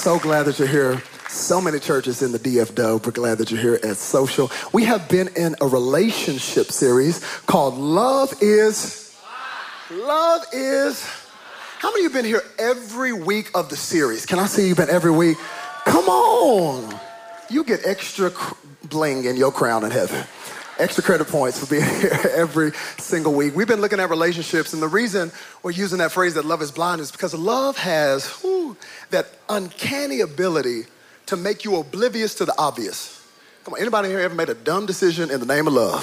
So glad that you're here. So many churches in the DFW. We're glad that you're here at Social. We have been in a relationship series called Love is. Love is. How many of you been here every week of the series? Can I see you've been every week? Come on. You get extra bling in your crown in heaven extra credit points for being here every single week. We've been looking at relationships, and the reason we're using that phrase that love is blind is because love has that uncanny ability to make you oblivious to the obvious. Come on, anybody here ever made a dumb decision in the name of love?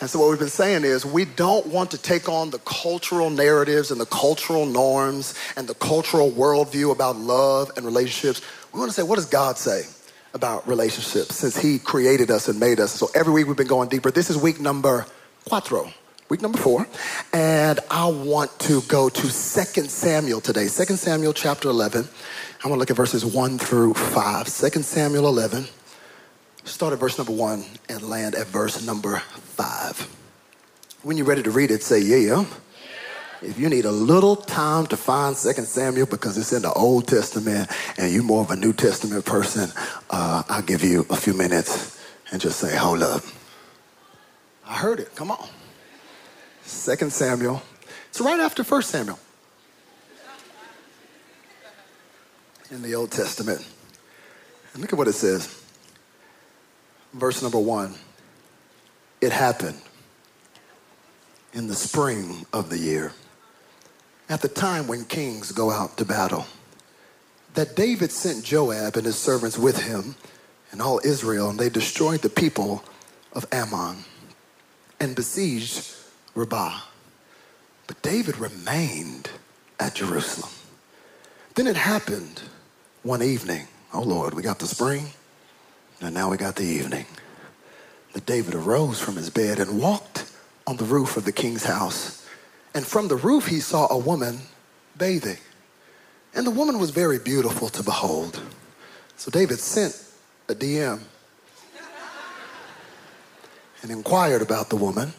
And so, what we've been saying is, we don't want to take on the cultural narratives and the cultural norms and the cultural worldview about love and relationships. We want to say, what does God say? About relationships since He created us and made us. So every week we've been going deeper. This is week number cuatro, week number four. And I want to go to 2 Samuel today. 2 Samuel chapter 11. I want to look at verses 1 through 5. 2 Samuel 11. Start at verse number 1 and land at verse number 5. When you're ready to read it, say, yeah. If you need a little time to find Second Samuel because it's in the Old Testament and you're more of a New Testament person, uh, I'll give you a few minutes and just say, hold up. I heard it. Come on. Second Samuel. It's right after First Samuel in the Old Testament. And look at what it says. Verse number one. It happened in the spring of the year at the time when kings go out to battle, that David sent Joab and his servants with him and all Israel, and they destroyed the people of Ammon and besieged Rabbah. But David remained at Jerusalem. Then it happened one evening. Oh Lord, we got the spring, and now we got the evening. That David arose from his bed and walked on the roof of the king's house and from the roof, he saw a woman bathing. And the woman was very beautiful to behold. So David sent a DM and inquired about the woman.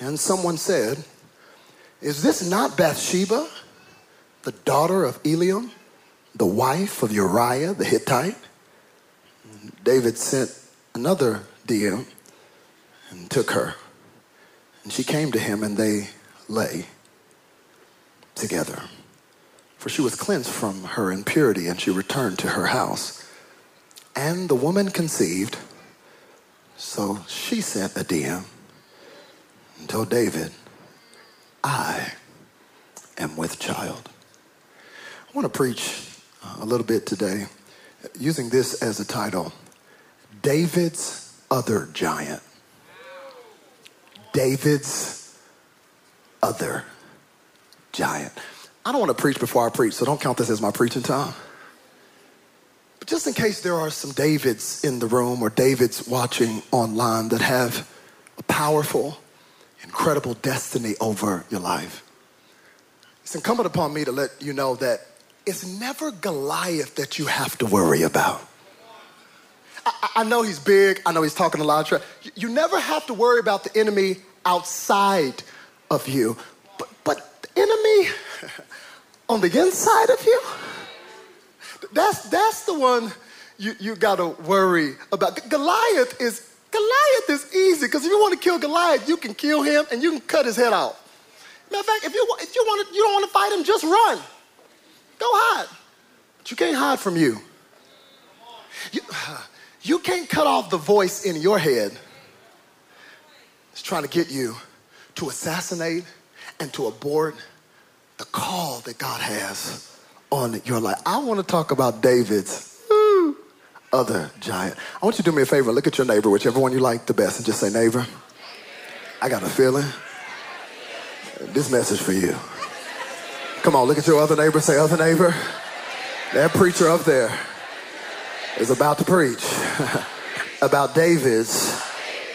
And someone said, Is this not Bathsheba, the daughter of Eliam, the wife of Uriah the Hittite? David sent another DM and took her. And she came to him, and they lay together. For she was cleansed from her impurity, and she returned to her house. And the woman conceived, so she sent a DM and told David, I am with child. I want to preach uh, a little bit today using this as a title David's Other Giant. David's other giant. I don't want to preach before I preach, so don't count this as my preaching time. But just in case there are some Davids in the room or Davids watching online that have a powerful, incredible destiny over your life, it's incumbent upon me to let you know that it's never Goliath that you have to worry about. I, know he's big, I know he's talking a lot of trash. You never have to worry about the enemy outside of you. But, but the enemy on the inside of you, that's, that's the one you, you got to worry about. Goliath is Goliath is easy because if you want to kill Goliath, you can kill him and you can cut his head off. Matter of fact, if you, if you, want to, you don't want to fight him, just run. Go hide. But you can't hide from you. You, you can't cut off the voice in your head. It's trying to get you to assassinate and to abort the call that God has on your life. I want to talk about David's other giant. I want you to do me a favor. Look at your neighbor, whichever one you like the best, and just say, neighbor, I got a feeling this message for you. Come on, look at your other neighbor. Say, other neighbor. That preacher up there is about to preach about David's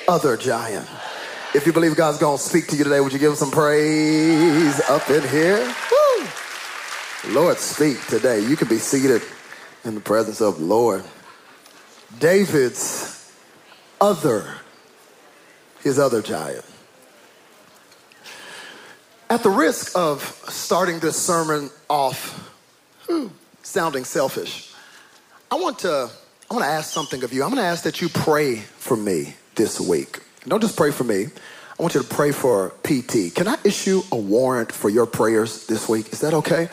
other giant. If you believe God's going to speak to you today, would you give him some praise up in here? Woo! Lord, speak today. You can be seated in the presence of the Lord. David's other, his other giant. At the risk of starting this sermon off whew, sounding selfish, I want to I want to ask something of you. I'm going to ask that you pray for me this week. Don't just pray for me. I want you to pray for PT. Can I issue a warrant for your prayers this week? Is that okay?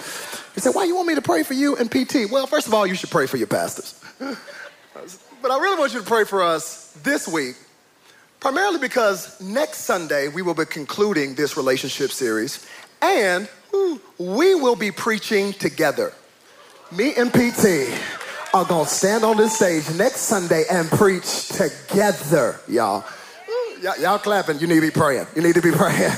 He said, why you want me to pray for you and PT? Well, first of all, you should pray for your pastors. but I really want you to pray for us this week, primarily because next Sunday we will be concluding this relationship series and hmm, we will be preaching together. Me and PT are going to stand on this stage next Sunday and preach together, y'all. Y'all clapping. You need to be praying. You need to be praying.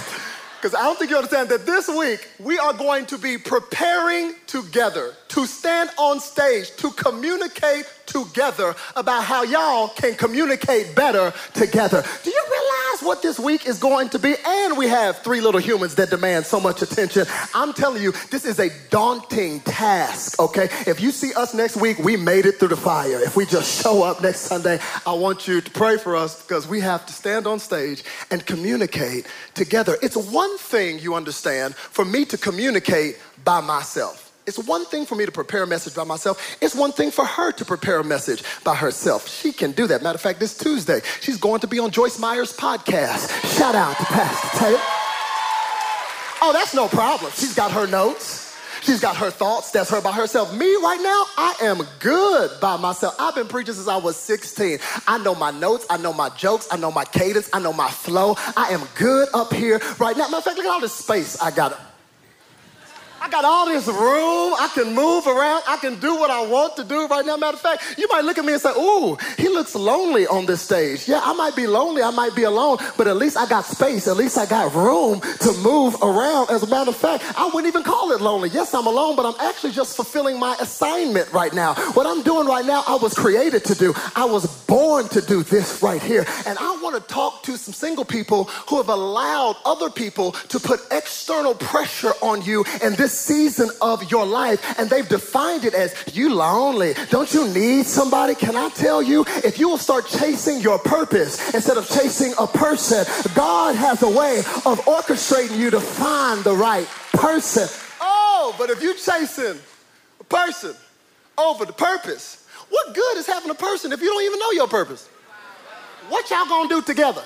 Because I don't think you understand that this week we are going to be preparing together to stand on stage to communicate together about how y'all can communicate better together. Do you realize what this week is going to be? And we have three little humans that demand so much attention. I'm telling you, this is a daunting task, okay? If you see us next week, we made it through the fire. If we just show up next Sunday, I want you to pray for us because we have to stand on stage and communicate together. It's one thing, you understand, for me to communicate by myself. It's one thing for me to prepare a message by myself. It's one thing for her to prepare a message by herself. She can do that. Matter of fact, this Tuesday, she's going to be on Joyce Meyer's podcast. Shout out to Pastor Taylor. Oh, that's no problem. She's got her notes. She's got her thoughts. That's her by herself. Me right now, I am good by myself. I've been preaching since I was 16. I know my notes. I know my jokes. I know my cadence. I know my flow. I am good up here right now. Matter of fact, look at all this space I got I got all this room. I can move around. I can do what I want to do right now. Matter of fact, you might look at me and say, Ooh, he looks lonely on this stage. Yeah, I might be lonely. I might be alone, but at least I got space. At least I got room to move around. As a matter of fact, I wouldn't even call it lonely. Yes, I'm alone, but I'm actually just fulfilling my assignment right now. What I'm doing right now, I was created to do. I was born to do this right here. And I want to talk to some single people who have allowed other people to put external pressure on you and this season of your life and they've defined it as you lonely. Don't you need somebody? Can I tell you, if you will start chasing your purpose instead of chasing a person, God has a way of orchestrating you to find the right person. Oh, but if you chasing a person over the purpose, what good is having a person if you don't even know your purpose? What y'all gonna do together?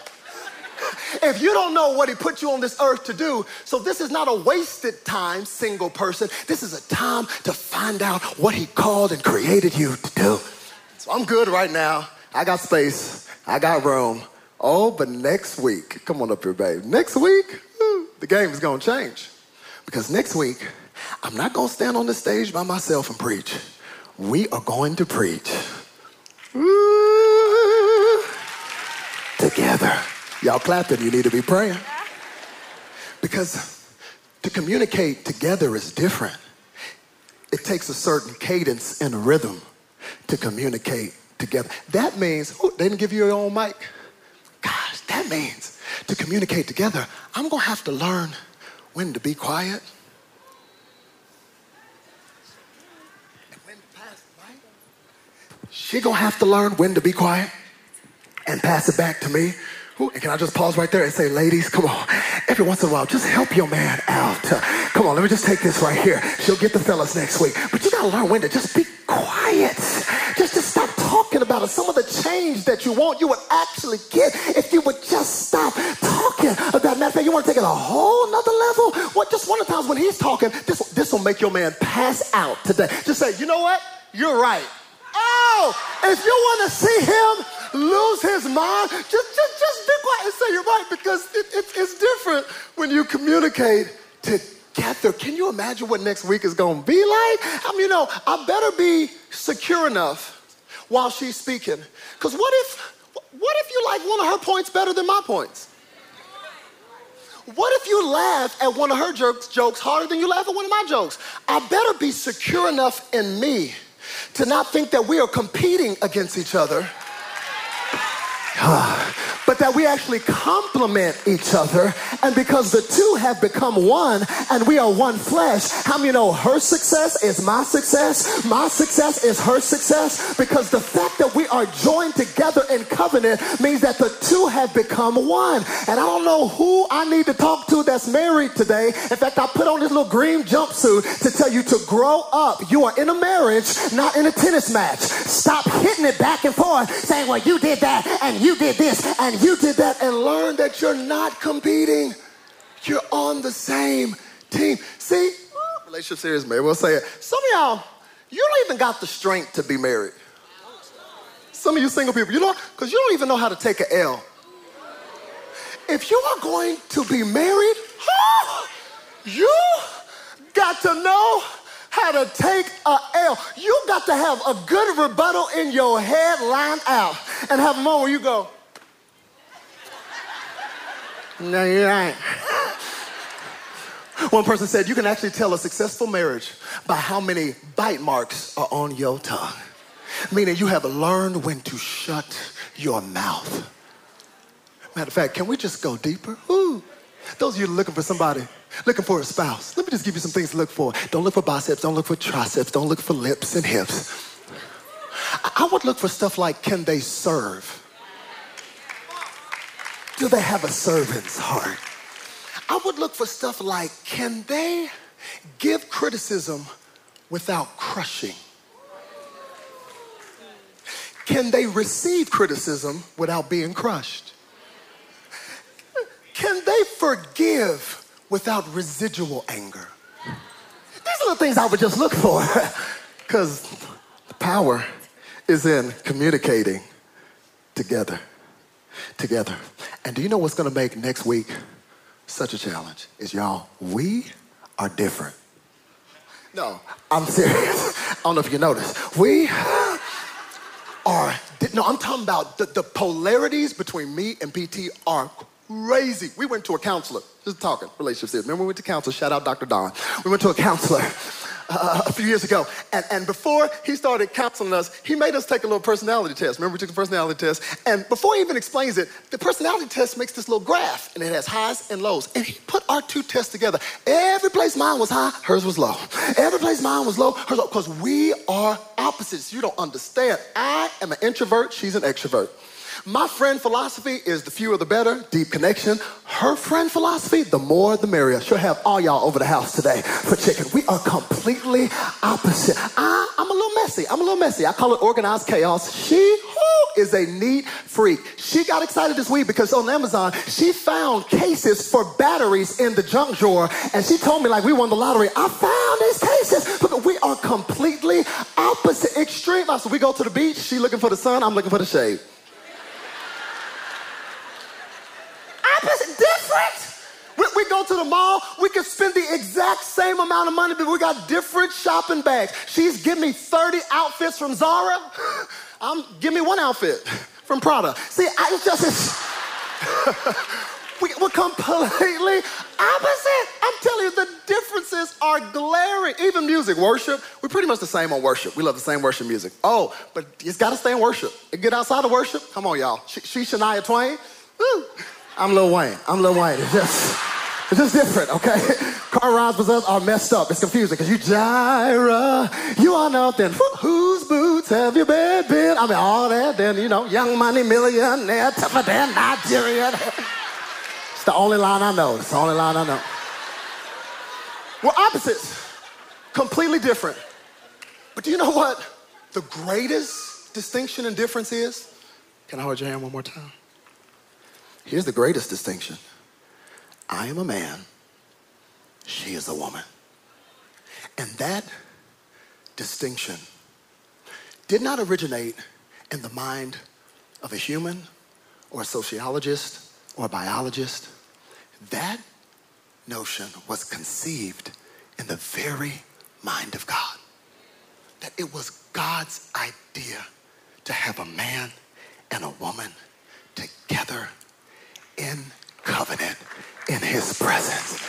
If you don't know what he put you on this earth to do, so this is not a wasted time, single person. This is a time to find out what he called and created you to do. So I'm good right now. I got space. I got room. Oh, but next week, come on up here, babe. Next week, the game is gonna change. Because next week, I'm not gonna stand on the stage by myself and preach. We are going to preach together. Y'all clapping, you need to be praying. Because to communicate together is different. It takes a certain cadence and rhythm to communicate together. That means, ooh, they didn't give you your own mic. Gosh, that means to communicate together, I'm gonna have to learn when to be quiet. And when pass, She gonna have to learn when to be quiet and pass it back to me and can I just pause right there and say, ladies, come on. Every once in a while, just help your man out. Come on, let me just take this right here. She'll get the fellas next week. But you gotta learn when to just be quiet. Just to stop talking about it. Some of the change that you want, you would actually get if you would just stop talking about. Matter of fact, you want to take it a whole nother level. What? Just one of the times when he's talking, this this will make your man pass out today. Just say, you know what? You're right. Oh, if you want to see him lose his mind, just, just, just be quiet and say you're right because it, it, it's different when you communicate together. Can you imagine what next week is going to be like? I mean, you know, I better be secure enough while she's speaking. Because what if, what if you like one of her points better than my points? What if you laugh at one of her jokes, jokes harder than you laugh at one of my jokes? I better be secure enough in me to not think that we are competing against each other, but that we actually complement each other. And because the two have become one and we are one flesh, how many know her success is my success? My success is her success because the fact that we are joined together in covenant means that the two have become one. And I don't know who I need to talk to that's married today. In fact, I put on this little green jumpsuit to tell you to grow up. You are in a marriage, not in a tennis match. Stop hitting it back and forth, saying, well, you did that, and you did this, and you did that, and learn that you're not competing. You're on the same team. See, relationship series, maybe we'll say it. Some of y'all, you don't even got the strength to be married. Some of you single people, you know, because you don't even know how to take an L. If you are going to be married, you got to know how to take a L. You got to have a good rebuttal in your head lined out and have a moment where you go, no, you ain't. One person said, You can actually tell a successful marriage by how many bite marks are on your tongue. Meaning you have learned when to shut your mouth. Matter of fact, can we just go deeper? Ooh. Those of you looking for somebody, looking for a spouse, let me just give you some things to look for. Don't look for biceps, don't look for triceps, don't look for lips and hips. I would look for stuff like can they serve? Do they have a servant's heart? I would look for stuff like can they give criticism without crushing? Can they receive criticism without being crushed? Can they forgive without residual anger? These are the things I would just look for because the power is in communicating together. Together. And do you know what's going to make next week such a challenge? Is y'all, we are different. No, I'm serious. I don't know if you noticed. We are, no, I'm talking about the, the polarities between me and PT are crazy. We went to a counselor, just talking relationships. Remember, we went to counselor, shout out Dr. Don. We went to a counselor uh, a few years ago. And, and before he started counseling us, he made us take a little personality test. Remember, we took the personality test. And before he even explains it, the personality test makes this little graph, and it has highs and lows. And he put our two tests together. Every place mine was high, hers was low. Every place mine was low, hers low, because we are opposites. You don't understand. I am an introvert, she's an extrovert. My friend philosophy is the fewer the better, deep connection. Her friend philosophy, the more the merrier. She'll have all y'all over the house today for chicken. We are completely opposite. I, am a little messy. I'm a little messy. I call it organized chaos. She whoo, is a neat freak. She got excited this week because on Amazon, she found cases for batteries in the junk drawer. And she told me, like, we won the lottery. I found these cases. But we are completely opposite extreme. So we go to the beach. She looking for the sun. I'm looking for the shade. different. We, we, go to the mall, we could spend the exact same amount of money, but we got different shopping bags. She's giving me 30 outfits from Zara. I'm give me one outfit from Prada. See, I just it's, we, we're completely opposite. I'm telling you, the differences are glaring. Even music, worship, we're pretty much the same on worship. We love the same worship music. Oh, but it's got to stay in worship. Get outside of worship. Come on, y'all. She, she Shania Twain. I'm Lil Wayne. I'm Lil Wayne. Just, it's just different, okay? Car rhymes with us are messed up. It's confusing because you Jireh, you are nothing. Whose boots have you been? been? I mean, all that. Then, you know, young money millionaire, tougher than Nigerian. It's the only line I know. It's the only line I know. We're opposites, completely different. But do you know what the greatest distinction and difference is? Can I hold your hand one more time? Here's the greatest distinction I am a man, she is a woman. And that distinction did not originate in the mind of a human or a sociologist or a biologist. That notion was conceived in the very mind of God. That it was God's idea to have a man and a woman together in covenant in his presence.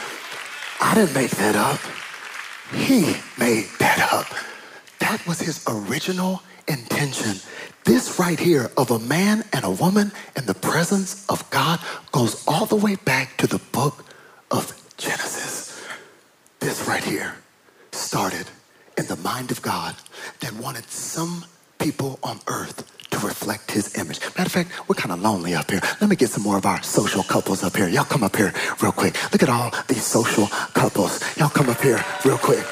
I didn't make that up. He made that up. That was his original intention This right here of a man and a woman in the presence of God goes all the way back to the book of Genesis. This right here started in the mind of God that wanted some people on earth reflect his image. Matter of fact, we're kind of lonely up here. Let me get some more of our social couples up here. Y'all come up here real quick. Look at all these social couples. Y'all come up here real quick.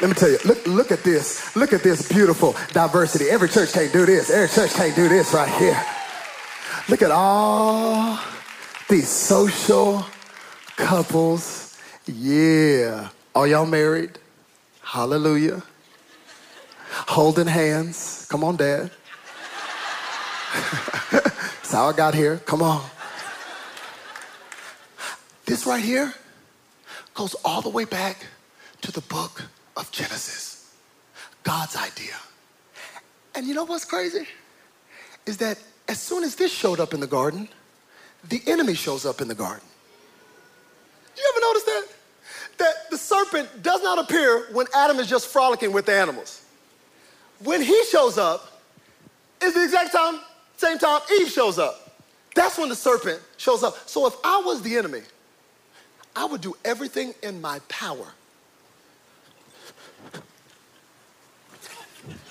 Let me tell you, look, look at this. Look at this beautiful diversity. Every church can't do this. Every church can't do this right here. Look at all these social couples. Yeah. Are y'all married? Hallelujah. Holding hands. Come on, Dad. That's how I got here. Come on. This right here goes all the way back to the book of Genesis. God's idea. And you know what's crazy? Is that as soon as this showed up in the garden, the enemy shows up in the garden. You ever notice that? That the serpent does not appear when Adam is just frolicking with the animals. When he shows up, is the exact time, same time Eve shows up. That's when the serpent shows up. So if I was the enemy, I would do everything in my power.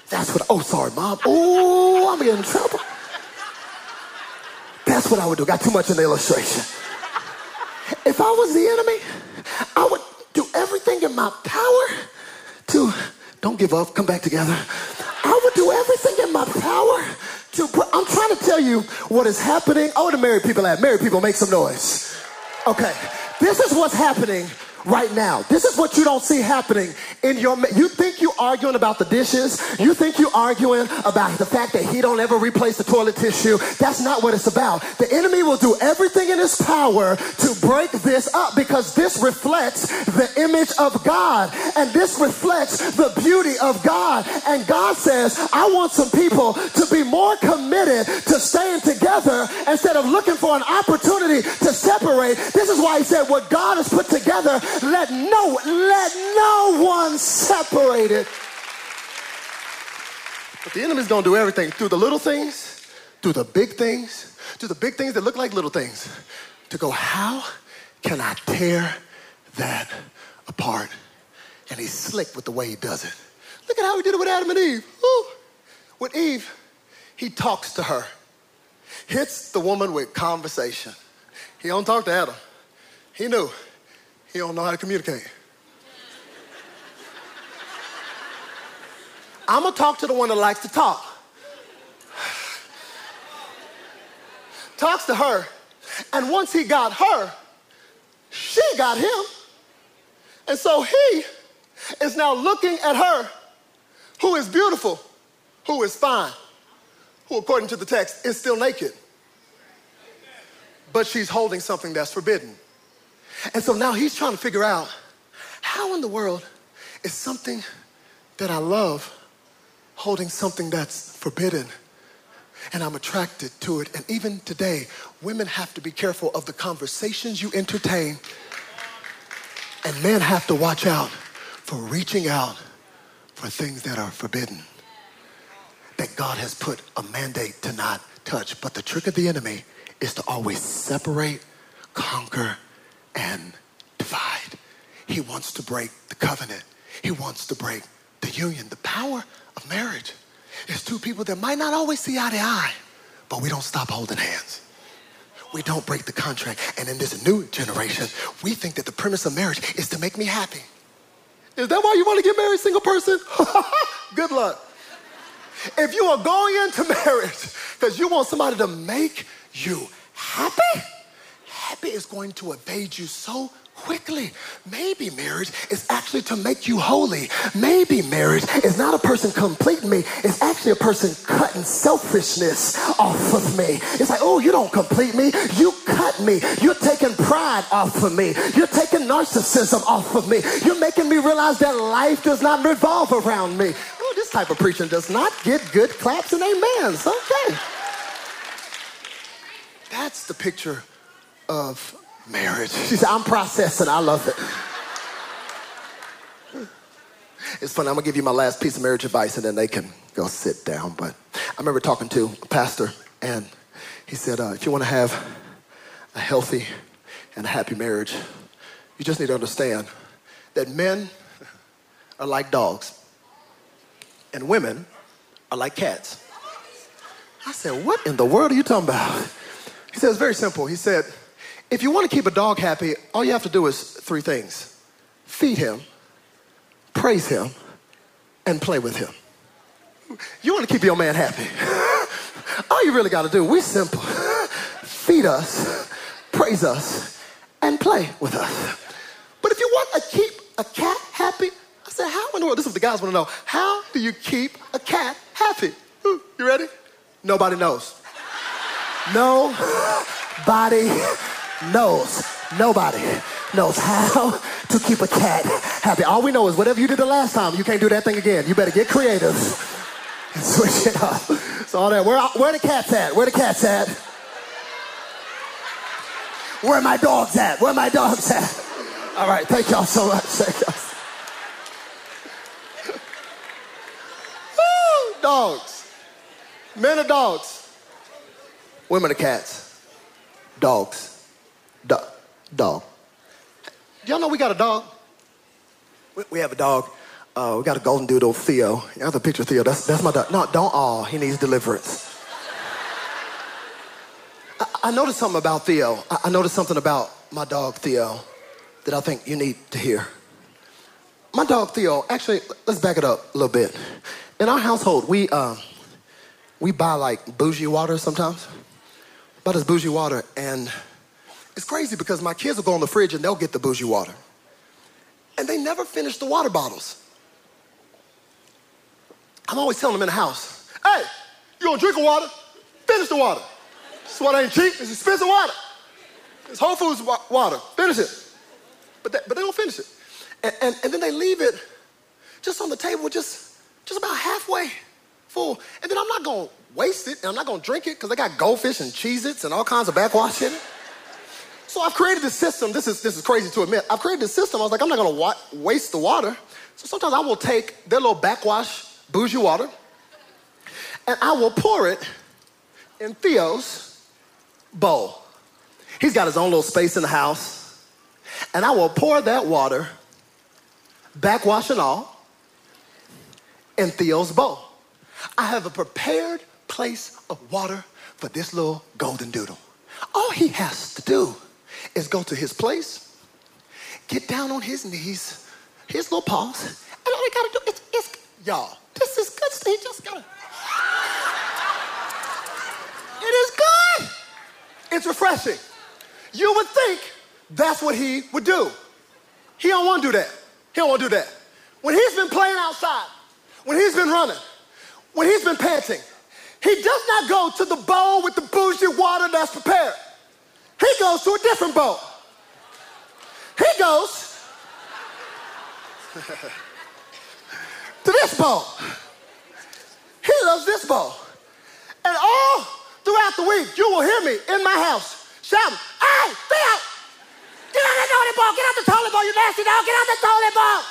That's what, oh, sorry, mom. Oh, I'm getting in trouble. That's what I would do. Got too much in the illustration. If I was the enemy, I would do everything in my power to, don't give up, come back together. I would do everything in my power to, put, I'm trying to tell you what is happening. Oh, the married people at married people make some noise. Okay, this is what's happening right now. This is what you don't see happening in your you think you arguing about the dishes. You think you arguing about the fact that he don't ever replace the toilet tissue. That's not what it's about. The enemy will do everything in his power to break this up because this reflects the image of god. And this reflects the beauty of god. And god says i want some people to be more committed to staying together instead of looking for an opportunity to separate. This is why he said what god has put together let no let no one separate it. But the enemy's gonna do everything through the little things, through the big things, through the big things that look like little things, to go, how can I tear that apart? And he's slick with the way he does it. Look at how he did it with Adam and Eve. Ooh. With Eve, he talks to her, hits the woman with conversation. He don't talk to Adam. He knew he don't know how to communicate. I'm gonna talk to the one that likes to talk. Talks to her, and once he got her, she got him. And so he is now looking at her, who is beautiful, who is fine, who, according to the text, is still naked. But she's holding something that's forbidden. And so now he's trying to figure out how in the world is something that I love holding something that's forbidden and I'm attracted to it. And even today, women have to be careful of the conversations you entertain, and men have to watch out for reaching out for things that are forbidden, that God has put a mandate to not touch. But the trick of the enemy is to always separate, conquer, and divide. He wants to break the covenant. He wants to break the union. The power of marriage is two people that might not always see eye to eye, but we don't stop holding hands. We don't break the contract. And in this new generation, we think that the premise of marriage is to make me happy. Is that why you want to get married, single person? Good luck. If you are going into marriage because you want somebody to make you happy, happy is going to evade you so quickly. Maybe marriage is actually to make you holy. Maybe marriage is not a person completing me, it's actually a person cutting selfishness off of me. It's like, oh, you don't complete me, you cut me. You're taking pride off of me, you're taking narcissism off of me. You're making me realize that life does not revolve around me. Oh, this type of preaching does not get good claps and amens. Okay. That's the picture of marriage. She said, I'm processing. I love it. It's funny, I'm gonna give you my last piece of marriage advice and then they can go sit down. But I remember talking to a pastor and he said, uh, if you wanna have a healthy and happy marriage, you just need to understand that men are like dogs and women are like cats. I said, What in the world are you talking about? He said, It's very simple. He said, If you want to keep a dog happy, all you have to do is three things feed him, praise him, and play with him. You want to keep your man happy. all you really got to do, we simple. Feed us, praise us, and play with us. But if you want to keep a cat happy, I said, how in the world? This is what the guys want to know. How do you keep a cat happy? You ready? Nobody knows. Nobody knows. Nobody knows how to keep a cat happy. All we know is whatever you did the last time, you can't do that thing again. You better get creative and switch it up. So all that. Where, where the cats at? Where the cats at? Where my dogs at? Where my dogs at? All right, thank y'all so much. Thank y'all. Woo, dogs. Men are dogs. Women are cats. Dogs. Dog. Dog. Y'all know we got a dog? We, we have a dog. Uh, we got a golden doodle, Theo. Have the picture, Theo. That's, that's my dog. No, don't all. He needs deliverance. I, I noticed something about Theo. I, I noticed something about my dog, Theo, that I think you need to hear. My dog, Theo, actually, let's back it up a little bit. In our household, we, uh, we buy like bougie water sometimes. Buy this bougie water, and it's crazy because my kids will go in the fridge and they'll get the bougie water. And they never finish the water bottles. I'm always telling them in the house, hey, you gonna drink a water? Finish the water. This water ain't cheap, it's expensive water. It's Whole Foods water. Finish it. But they, but they don't finish it. And, and, and then they leave it just on the table, just, just about halfway full. And then I'm not gonna waste it, and I'm not gonna drink it because they got goldfish and Cheez Its and all kinds of backwash in it. So I've created this system. This is, this is crazy to admit. I've created this system. I was like, I'm not gonna wa- waste the water. So sometimes I will take their little backwash bougie water and I will pour it in Theo's bowl. He's got his own little space in the house. And I will pour that water, backwash and all, in Theo's bowl. I have a prepared place of water for this little golden doodle. All he has to do is go to his place, get down on his knees, his little paws, and all he gotta do is, is y'all, this is good. He just gotta. It is good. It's refreshing. You would think that's what he would do. He don't want to do that. He don't want to do that. When he's been playing outside, when he's been running, when he's been panting, he does not go to the bowl with the bougie water that's prepared. He goes to a different bowl. He goes to this bowl. He loves this bowl. And all throughout the week, you will hear me in my house shouting, Hey, Theo, get out of the toilet bowl, get out the toilet bowl, you nasty dog, get out the toilet bowl.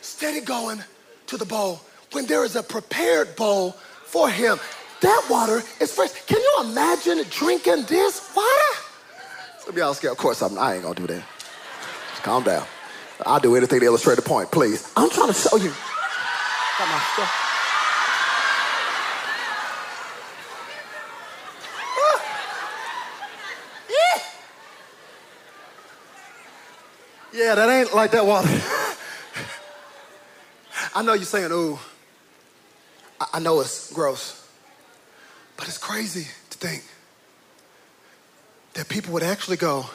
Steady going to the bowl when there is a prepared bowl for him. That water is fresh. Can you imagine drinking this water? Some of y'all scared. Of course, I'm, I ain't gonna do that. Just calm down. I'll do anything to illustrate the point, please. I'm trying to show you. Got my stuff. Yeah. Yeah, that ain't like that water. I know you're saying, ooh, I, I know it's gross, it's crazy to think that people would actually go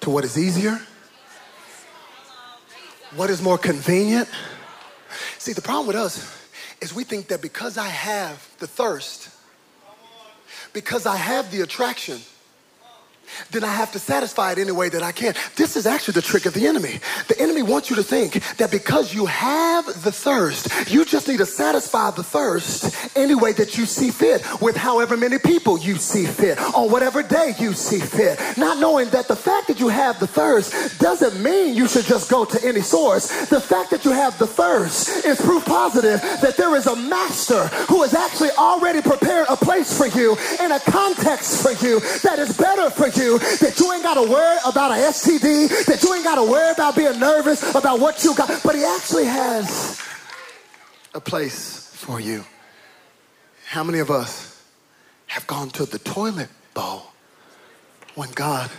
to what is easier, what is more convenient. See, the problem with us is we think that because I have the thirst, because I have the attraction, then I have to satisfy it any way that I can. This is actually the trick of the enemy. The enemy wants you to think that because you have the thirst, you just need to satisfy the thirst any way that you see fit, with however many people you see fit, on whatever day you see fit. Not knowing that the fact that you have the thirst doesn't mean you should just go to any source. The fact that you have the thirst is proof positive that there is a master who has actually already prepared a place for you and a context for you that is better for you that you ain't got to worry about an STD, that you ain't got to worry about being nervous about what you got. But he actually has a place for you. How many of us have gone to the toilet bowl when God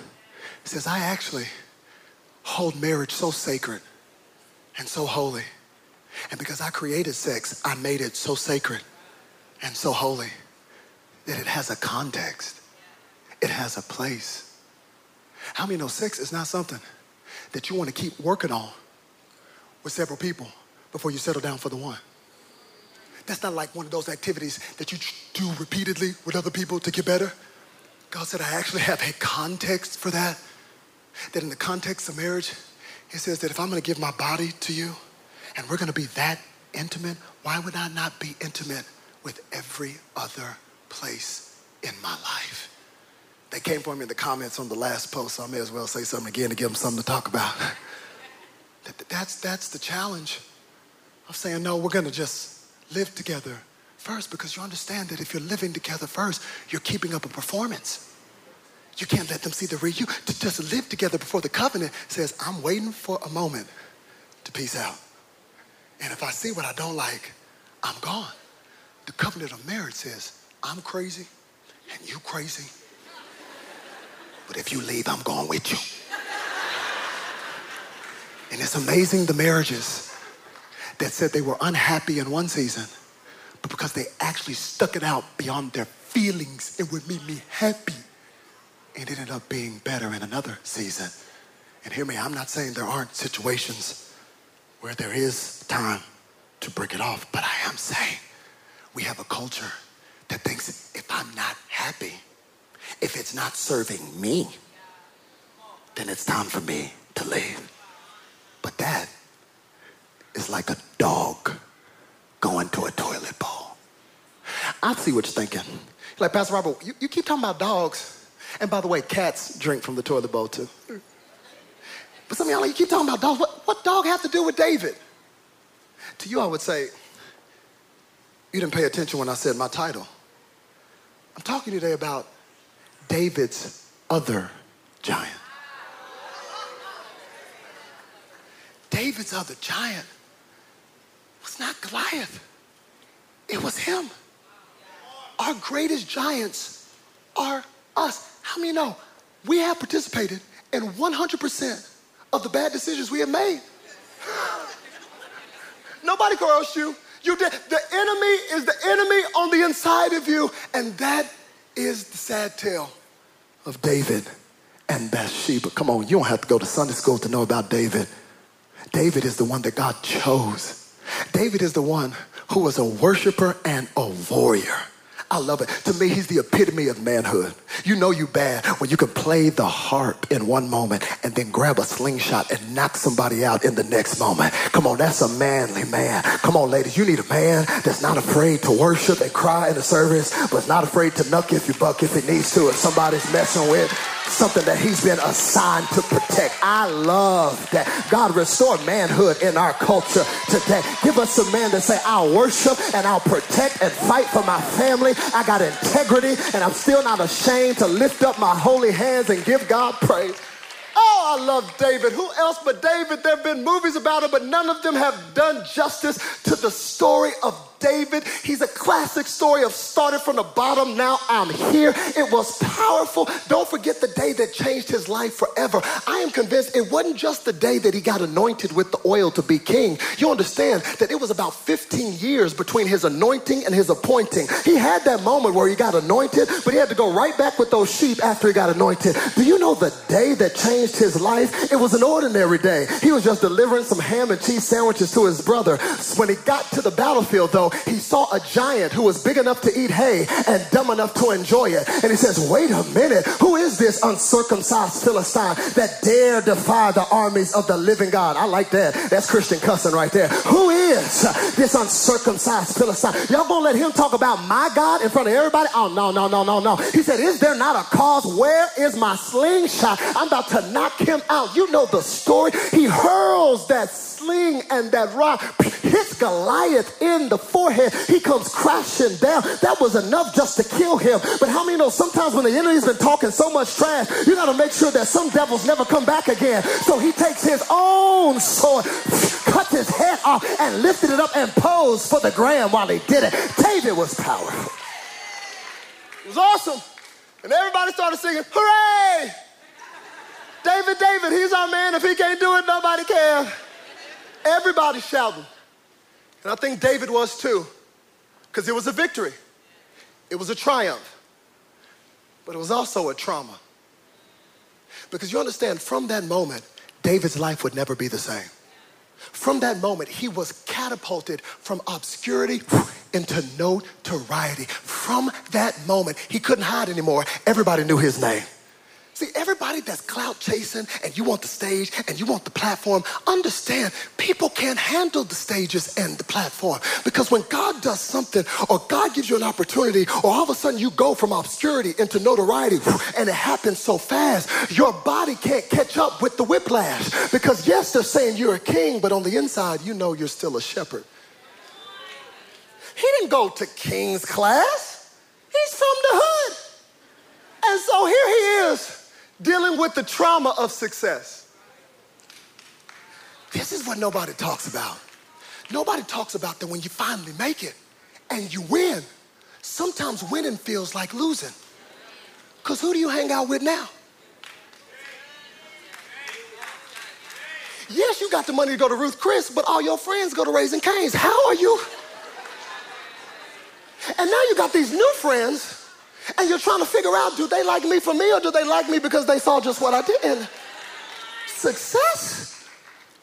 says, I actually hold marriage so sacred and so holy. And because I created sex, I made it so sacred and so holy that it has a context it has a place. How many know sex is not something that you want to keep working on with several people before you settle down for the one? That's not like one of those activities that you do repeatedly with other people to get better. God said, I actually have a context for that. That in the context of marriage, He says that if I'm going to give my body to you and we're going to be that intimate, why would I not be intimate with every other place in my life? They came for me in the comments on the last post, so I may as well say something again to give them something to talk about. that's, that's the challenge of saying, no, we're going to just live together first because you understand that if you're living together first, you're keeping up a performance. You can't let them see the real you. To just live together before the covenant says, I'm waiting for a moment to peace out. And if I see what I don't like, I'm gone. The covenant of marriage says, I'm crazy and you crazy but if you leave, I'm going with you. And it's amazing the marriages that said they were unhappy in one season, but because they actually stuck it out beyond their feelings, it would make me happy. It ended up being better in another season. And hear me, I'm not saying there aren't situations where there is time to break it off, but I am saying we have a culture that thinks if I'm not happy, if it's not serving me, then it's time for me to leave. But that is like a dog going to a toilet bowl. I see what you're thinking. Like, Pastor Robert, you, you keep talking about dogs. And by the way, cats drink from the toilet bowl too. But some of y'all, you keep talking about dogs. What, what dog have to do with David? To you, I would say, you didn't pay attention when I said my title. I'm talking today about David's other giant. David's other giant was not Goliath, it was him. Our greatest giants are us. How many know we have participated in 100% of the bad decisions we have made? Nobody coerced you. You did. The enemy is the enemy on the inside of you, and that is the sad tale of David and Bathsheba. Come on, you don't have to go to Sunday school to know about David. David is the one that God chose. David is the one who was a worshiper and a warrior. I love it. To me, he's the epitome of manhood. You know you bad when you can play the harp in one moment and then grab a slingshot and knock somebody out in the next moment. Come on, that's a manly man. Come on, ladies, you need a man that's not afraid to worship and cry in the service, but not afraid to nuck if you buck if it needs to, if somebody's messing with something that he's been assigned to protect. I love that. God restore manhood in our culture today. Give us a man to say, I'll worship and I'll protect and fight for my family. I got integrity and I'm still not ashamed to lift up my holy hands and give God praise. Oh, I love David. Who else but David? There have been movies about him, but none of them have done justice to the story of David. He's a classic story of started from the bottom, now I'm here. It was powerful. Don't forget the day that changed his life forever. I am convinced it wasn't just the day that he got anointed with the oil to be king. You understand that it was about 15 years between his anointing and his appointing. He had that moment where he got anointed, but he had to go right back with those sheep after he got anointed. Do you know the day that changed his life? It was an ordinary day. He was just delivering some ham and cheese sandwiches to his brother. When he got to the battlefield, though, he saw a giant who was big enough to eat hay and dumb enough to enjoy it. And he says, Wait a minute, who is this uncircumcised Philistine that dare defy the armies of the living God? I like that. That's Christian cussing right there. Who is this uncircumcised Philistine? Y'all gonna let him talk about my God in front of everybody? Oh, no, no, no, no, no. He said, Is there not a cause? Where is my slingshot? I'm about to knock him out. You know the story. He hurls that sling and that rock hits Goliath in the forehead. He comes crashing down. That was enough just to kill him. But how many know sometimes when the enemy's been talking so much trash, you got to make sure that some devils never come back again. So he takes his own sword, cut his head off, and lifted it up and posed for the gram while he did it. David was powerful. It was awesome. And everybody started singing, Hooray! David, David, he's our man. If he can't do it, nobody can. Everybody shouting. And I think David was too, because it was a victory, it was a triumph, but it was also a trauma. Because you understand, from that moment, David's life would never be the same. From that moment, he was catapulted from obscurity into notoriety. From that moment, he couldn't hide anymore. Everybody knew his name. See, everybody that's clout chasing and you want the stage and you want the platform, understand people can't handle the stages and the platform. Because when God does something or God gives you an opportunity or all of a sudden you go from obscurity into notoriety and it happens so fast, your body can't catch up with the whiplash. Because yes, they're saying you're a king, but on the inside, you know you're still a shepherd. He didn't go to king's class. He's from the hood. And so here he is dealing with the trauma of success. This is what nobody talks about. Nobody talks about that when you finally make it and you win, sometimes winning feels like losing. Because who do you hang out with now? Yes, you got the money to go to Ruth Chris, but all your friends go to Raising Cane's. How are you? And now you got these new friends and you're trying to figure out do they like me for me or do they like me because they saw just what I did? Success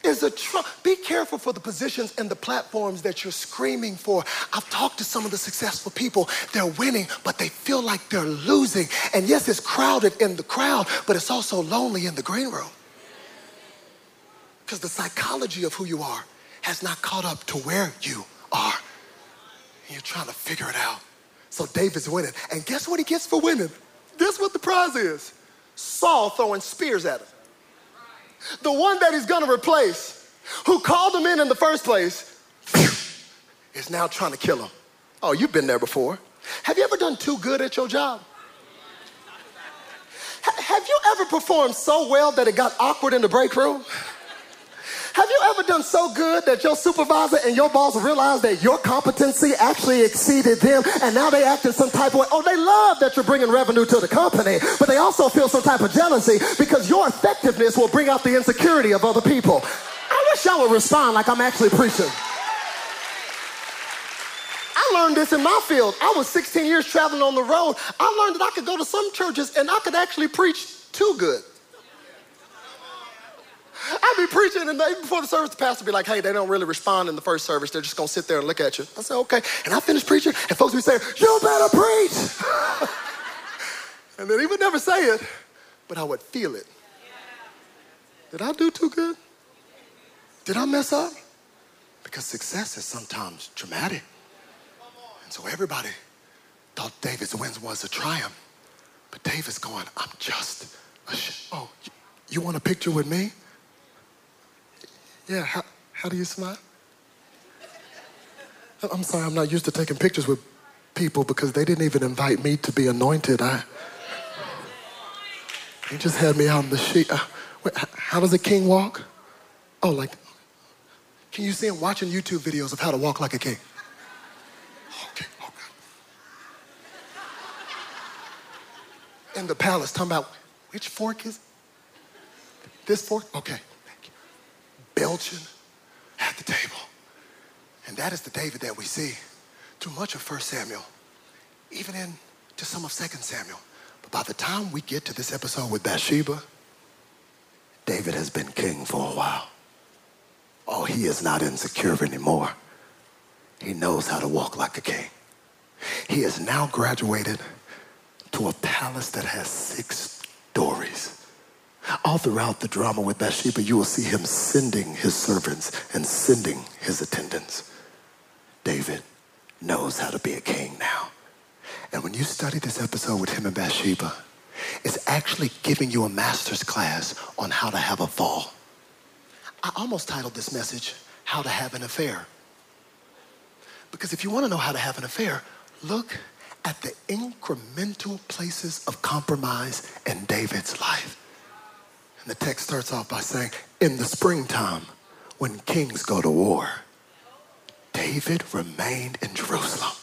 is a tr- be careful for the positions and the platforms that you're screaming for. I've talked to some of the successful people. They're winning, but they feel like they're losing. And yes, it's crowded in the crowd, but it's also lonely in the green room. Because the psychology of who you are has not caught up to where you are. And you're trying to figure it out. So David's winning. And guess what he gets for winning? This what the prize is. Saul throwing spears at him. The one that he's gonna replace, who called him in in the first place, is now trying to kill him. Oh, you've been there before. Have you ever done too good at your job? have you ever performed so well that it got awkward in the break room? Have you ever done so good that your supervisor and your boss realized that your competency actually exceeded them and now they act in some type of way? Oh, they love that you're bringing revenue to the company, but they also feel some type of jealousy because your effectiveness will bring out the insecurity of other people. I wish y'all would respond like I'm actually preaching. I learned this in my field. I was 16 years traveling on the road. I learned that I could go to some churches and I could actually preach too good. I'd be preaching, and even before the service, the pastor be like, hey, they don't really respond in the first service. They're just going to sit there and look at you. I said, okay. And I finished preaching, and folks would say, you better preach. and then he would never say it, but I would feel it. Did I do too good? Did I mess up? Because success is sometimes dramatic. And so everybody thought David's wins was a triumph. But David's going, I'm just a sh- Oh, you want a picture with me? Yeah, how, how do you smile? I'm sorry, I'm not used to taking pictures with people because they didn't even invite me to be anointed. I, he just had me out in the sheet. Uh, wait, how does a king walk? Oh, like, can you see him watching YouTube videos of how to walk like a king? Okay, okay. In the palace, talking about which fork is this fork? Okay belching at the table. And that is the David that we see through much of 1 Samuel, even into some of 2 Samuel. But by the time we get to this episode with Bathsheba, David has been king for a while. Oh, he is not insecure anymore. he knows how to walk like a king. He has now graduated to a palace that has six. All throughout the drama with Bathsheba, you will see him sending his servants and sending his attendants. David knows how to be a king now. And when you study this episode with him and Bathsheba, it's actually giving you a master's class on how to have a fall. I almost titled this message, How to Have an Affair. Because if you want to know how to have an affair, look at the incremental places of compromise in David's life. And the text starts off by saying, In the springtime, when kings go to war, David remained in Jerusalem.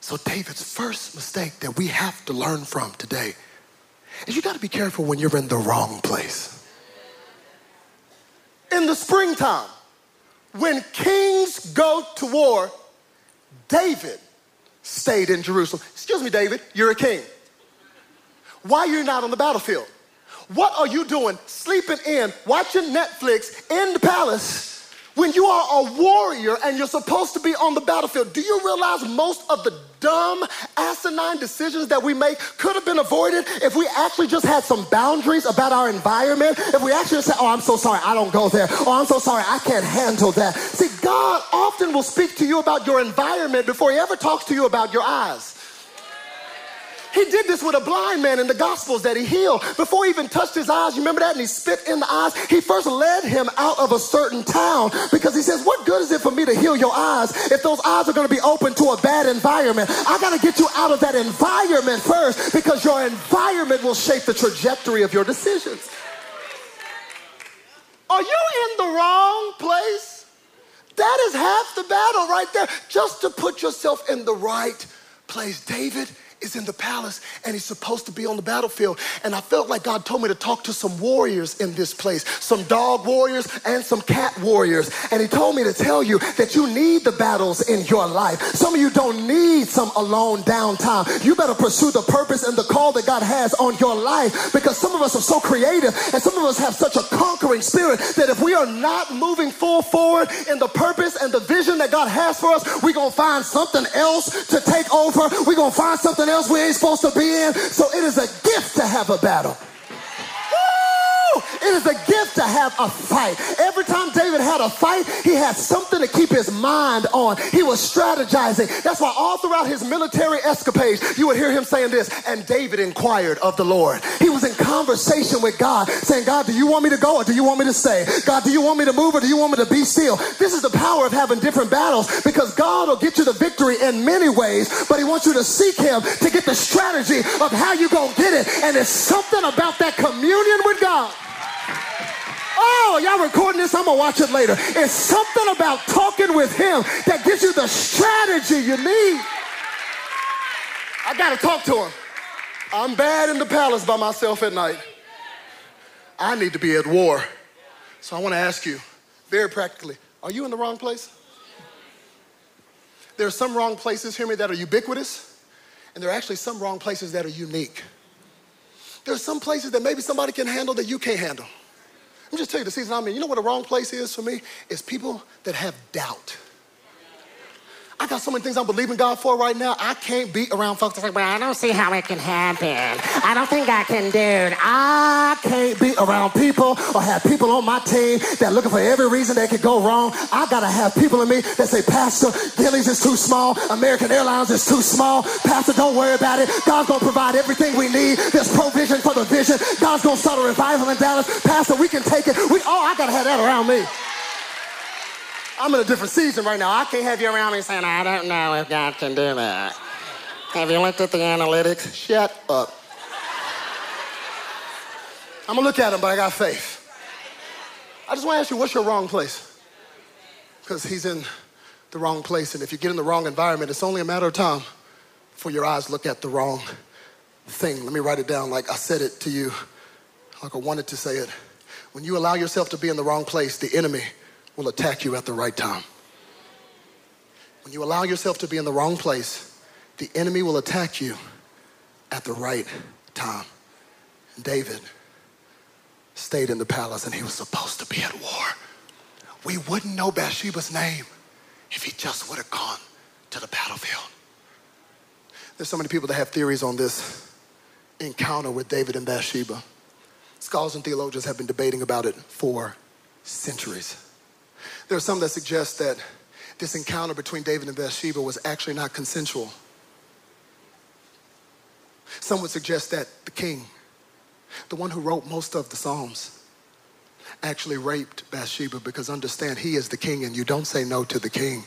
So, David's first mistake that we have to learn from today is you got to be careful when you're in the wrong place. In the springtime, when kings go to war, David stayed in Jerusalem. Excuse me, David, you're a king. Why you're you not on the battlefield? What are you doing sleeping in, watching Netflix in the palace when you are a warrior and you're supposed to be on the battlefield? Do you realize most of the dumb, asinine decisions that we make could have been avoided if we actually just had some boundaries about our environment? If we actually said, Oh, I'm so sorry, I don't go there. Oh, I'm so sorry, I can't handle that. See, God often will speak to you about your environment before he ever talks to you about your eyes. He did this with a blind man in the Gospels that he healed. Before he even touched his eyes, you remember that? And he spit in the eyes. He first led him out of a certain town because he says, What good is it for me to heal your eyes if those eyes are going to be open to a bad environment? I got to get you out of that environment first because your environment will shape the trajectory of your decisions. Are you in the wrong place? That is half the battle right there. Just to put yourself in the right place. David is in the palace and he's supposed to be on the battlefield. And I felt like God told me to talk to some warriors in this place, some dog warriors and some cat warriors. And he told me to tell you that you need the battles in your life. Some of you don't need some alone downtime. You better pursue the purpose and the call that God has on your life because some of us are so creative and some of us have such a conquering spirit that if we are not moving full forward in the purpose and the vision that God has for us, we're going to find something else to take over. We're going to find something else we ain't supposed to be in. So it is a gift to have a battle. It is a gift to have a fight. Every time David had a fight, he had something to keep his mind on. He was strategizing. That's why all throughout his military escapades, you would hear him saying this, and David inquired of the Lord. He was in conversation with God, saying, God, do you want me to go or do you want me to stay? God, do you want me to move or do you want me to be still? This is the power of having different battles because God will get you the victory in many ways, but he wants you to seek him to get the strategy of how you're going to get it. And it's something about that communion with God. Oh, y'all recording this? I'm gonna watch it later. It's something about talking with him that gives you the strategy you need. I gotta talk to him. I'm bad in the palace by myself at night. I need to be at war. So I wanna ask you, very practically, are you in the wrong place? There are some wrong places, hear me, that are ubiquitous, and there are actually some wrong places that are unique. There are some places that maybe somebody can handle that you can't handle. Let me just tell you the season I'm in. You know what the wrong place is for me? It's people that have doubt. I got so many things I'm believing God for right now. I can't be around folks that say, well, I don't see how it can happen. I don't think I can do it. I can't be around people or have people on my team that looking for every reason they could go wrong. I got to have people in me that say, Pastor, Gilley's is too small. American Airlines is too small. Pastor, don't worry about it. God's to provide everything we need. There's provision for the vision. God's to start a revival in Dallas. Pastor, we can take it. We, oh, I got to have that around me. I'm in a different season right now. I can't have you around me saying, I don't know if God can do that. Have you looked at the analytics? Shut up. I'm gonna look at him, but I got faith. I just wanna ask you, what's your wrong place? Because he's in the wrong place, and if you get in the wrong environment, it's only a matter of time before your eyes look at the wrong thing. Let me write it down like I said it to you, like I wanted to say it. When you allow yourself to be in the wrong place, the enemy will attack you at the right time. When you allow yourself to be in the wrong place, the enemy will attack you at the right time. David stayed in the palace and he was supposed to be at war. We wouldn't know Bathsheba's name if he just would have gone to the battlefield. There's so many people that have theories on this encounter with David and Bathsheba. Scholars and theologians have been debating about it for centuries. There are some that suggest that this encounter between David and Bathsheba was actually not consensual. Some would suggest that the king, the one who wrote most of the Psalms, actually raped Bathsheba because understand he is the king and you don't say no to the king.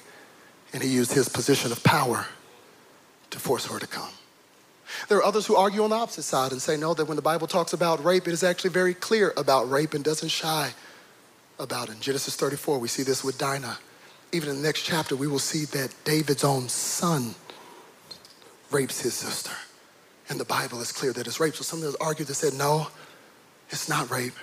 And he used his position of power to force her to come. There are others who argue on the opposite side and say no, that when the Bible talks about rape, it is actually very clear about rape and doesn't shy about. In Genesis 34, we see this with Dinah. Even in the next chapter, we will see that David's own son rapes his sister. And the Bible is clear that it's rape. So some of those argued that said, no, it's not rape.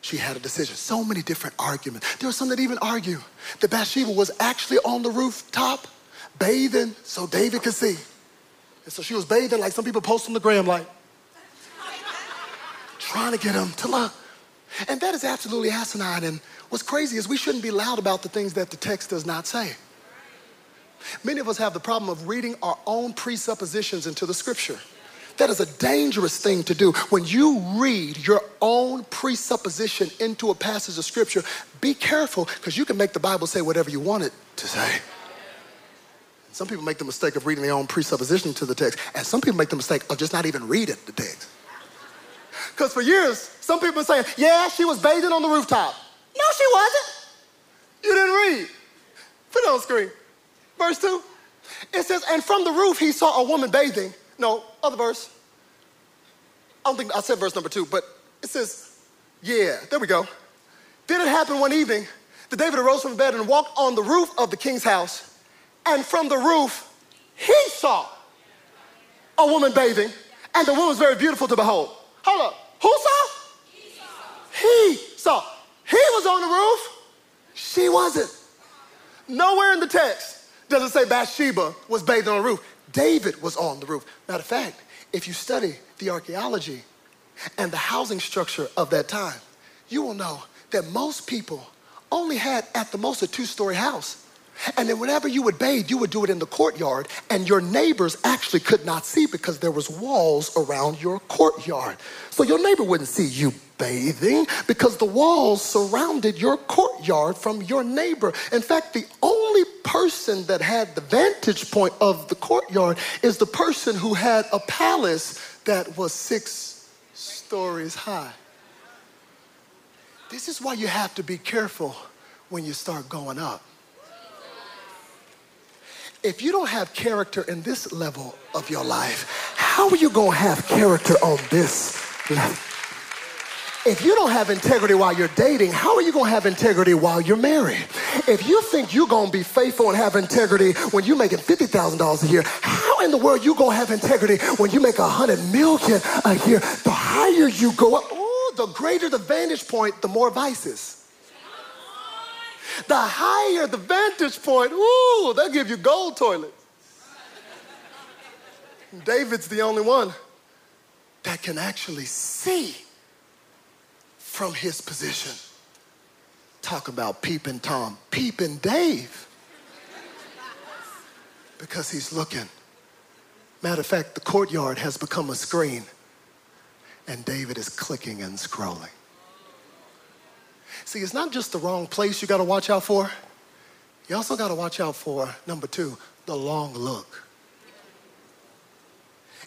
She had a decision. So many different arguments. There are some that even argue that Bathsheba was actually on the rooftop bathing so David could see. And so she was bathing like some people post on the gram, like trying to get him to look. And that is absolutely asinine. And what's crazy is we shouldn't be loud about the things that the text does not say. Many of us have the problem of reading our own presuppositions into the scripture. That is a dangerous thing to do. When you read your own presupposition into a passage of scripture, be careful because you can make the Bible say whatever you want it to say. Some people make the mistake of reading their own presupposition to the text, and some people make the mistake of just not even reading the text. Because for years, some people are saying, yeah, she was bathing on the rooftop. No, she wasn't. You didn't read. Put it on screen. Verse 2. It says, and from the roof he saw a woman bathing. No, other verse. I don't think I said verse number two, but it says, yeah, there we go. Then it happened one evening that David arose from the bed and walked on the roof of the king's house. And from the roof, he saw a woman bathing, and the woman was very beautiful to behold. Hold up. Who saw? He saw. He saw. He was on the roof. She wasn't. Nowhere in the text does it say Bathsheba was bathing on the roof. David was on the roof. Matter of fact, if you study the archaeology and the housing structure of that time, you will know that most people only had at the most a two story house. And then whenever you would bathe, you would do it in the courtyard, and your neighbors actually could not see because there was walls around your courtyard. So your neighbor wouldn't see you bathing because the walls surrounded your courtyard from your neighbor. In fact, the only person that had the vantage point of the courtyard is the person who had a palace that was six stories high. This is why you have to be careful when you start going up if you don't have character in this level of your life, how are you going to have character on this level? If you don't have integrity while you're dating, how are you going to have integrity while you're married? If you think you're going to be faithful and have integrity when you're making $50,000 a year, how in the world you going to have integrity when you make 100 million a year? The higher you go up, ooh, the greater the vantage point, the more vices. The higher the vantage point, ooh, they'll give you gold toilets. David's the only one that can actually see from his position. Talk about peeping Tom, peeping Dave. Because he's looking. Matter of fact, the courtyard has become a screen, and David is clicking and scrolling. See, it's not just the wrong place you got to watch out for. You also got to watch out for, number two, the long look.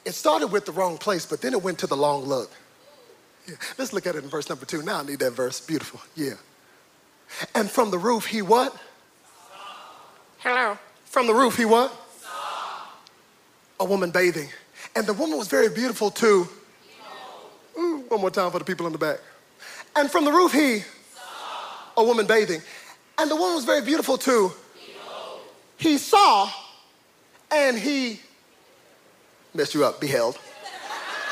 It started with the wrong place, but then it went to the long look. Yeah. Let's look at it in verse number two. Now I need that verse. Beautiful. Yeah. And from the roof, he what? Hello. From the roof, he what? Saw. A woman bathing. And the woman was very beautiful too. Ooh, one more time for the people in the back. And from the roof, he a woman bathing. And the woman was very beautiful too. He saw and he messed you up, beheld.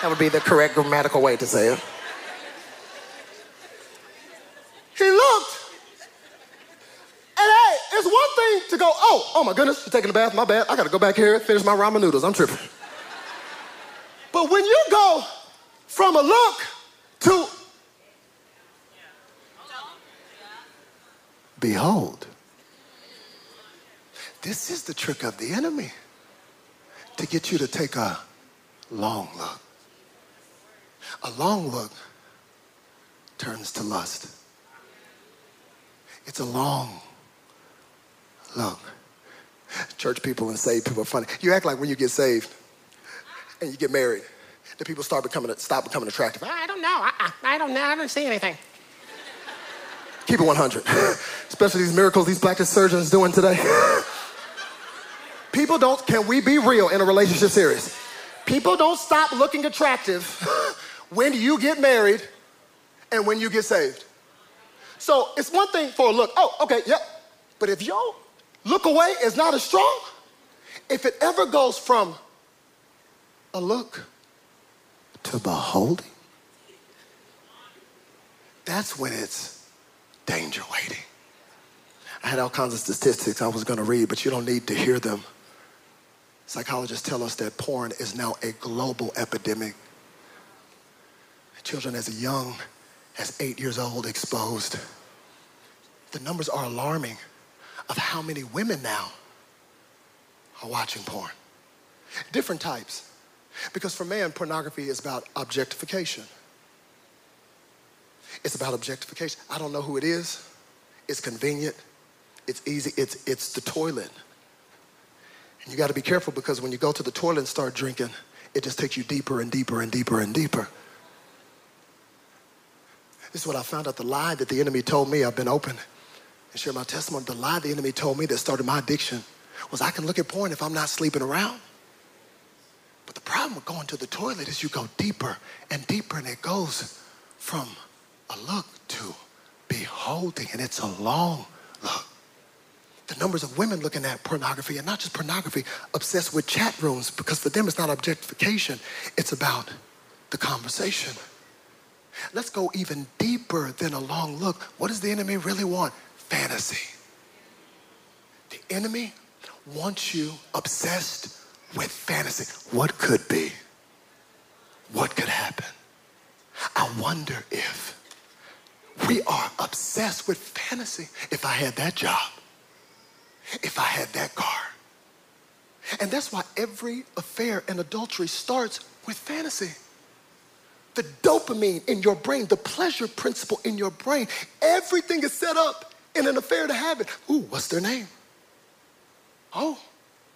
That would be the correct grammatical way to say it. He looked. And hey, it's one thing to go, oh, oh my goodness, you're taking a bath, my bad. I gotta go back here, finish my ramen noodles. I'm tripping. But when you go from a look to Behold. This is the trick of the enemy to get you to take a long look. A long look turns to lust. It's a long look. Church people and saved people are funny. You act like when you get saved and you get married, that people start becoming stop becoming attractive. Ah, I don't know. I, I don't know. I haven't seen anything. Keep it 100. Especially these miracles these plastic surgeons doing today. People don't, can we be real in a relationship series? People don't stop looking attractive when you get married and when you get saved. So it's one thing for a look. Oh, okay, yep. But if your look away is not as strong, if it ever goes from a look to beholding, that's when it's danger waiting. I had all kinds of statistics I was going to read, but you don't need to hear them. Psychologists tell us that porn is now a global epidemic. Children as young as eight years old exposed. The numbers are alarming of how many women now are watching porn. Different types. Because for man, pornography is about objectification. It's about objectification. I don't know who it is. It's convenient. It's easy. It's, it's the toilet. And you got to be careful because when you go to the toilet and start drinking, it just takes you deeper and deeper and deeper and deeper. This is what I found out the lie that the enemy told me. I've been open and share my testimony. The lie the enemy told me that started my addiction was I can look at porn if I'm not sleeping around. But the problem with going to the toilet is you go deeper and deeper, and it goes from a look to beholding, and it's a long look. The numbers of women looking at pornography, and not just pornography, obsessed with chat rooms, because for them it's not objectification, it's about the conversation. Let's go even deeper than a long look. What does the enemy really want? Fantasy. The enemy wants you obsessed with fantasy. What could be? What could happen? I wonder if we are obsessed with fantasy. If I had that job, if I had that car. And that's why every affair and adultery starts with fantasy. The dopamine in your brain, the pleasure principle in your brain, everything is set up in an affair to have it. Ooh, what's their name? Oh,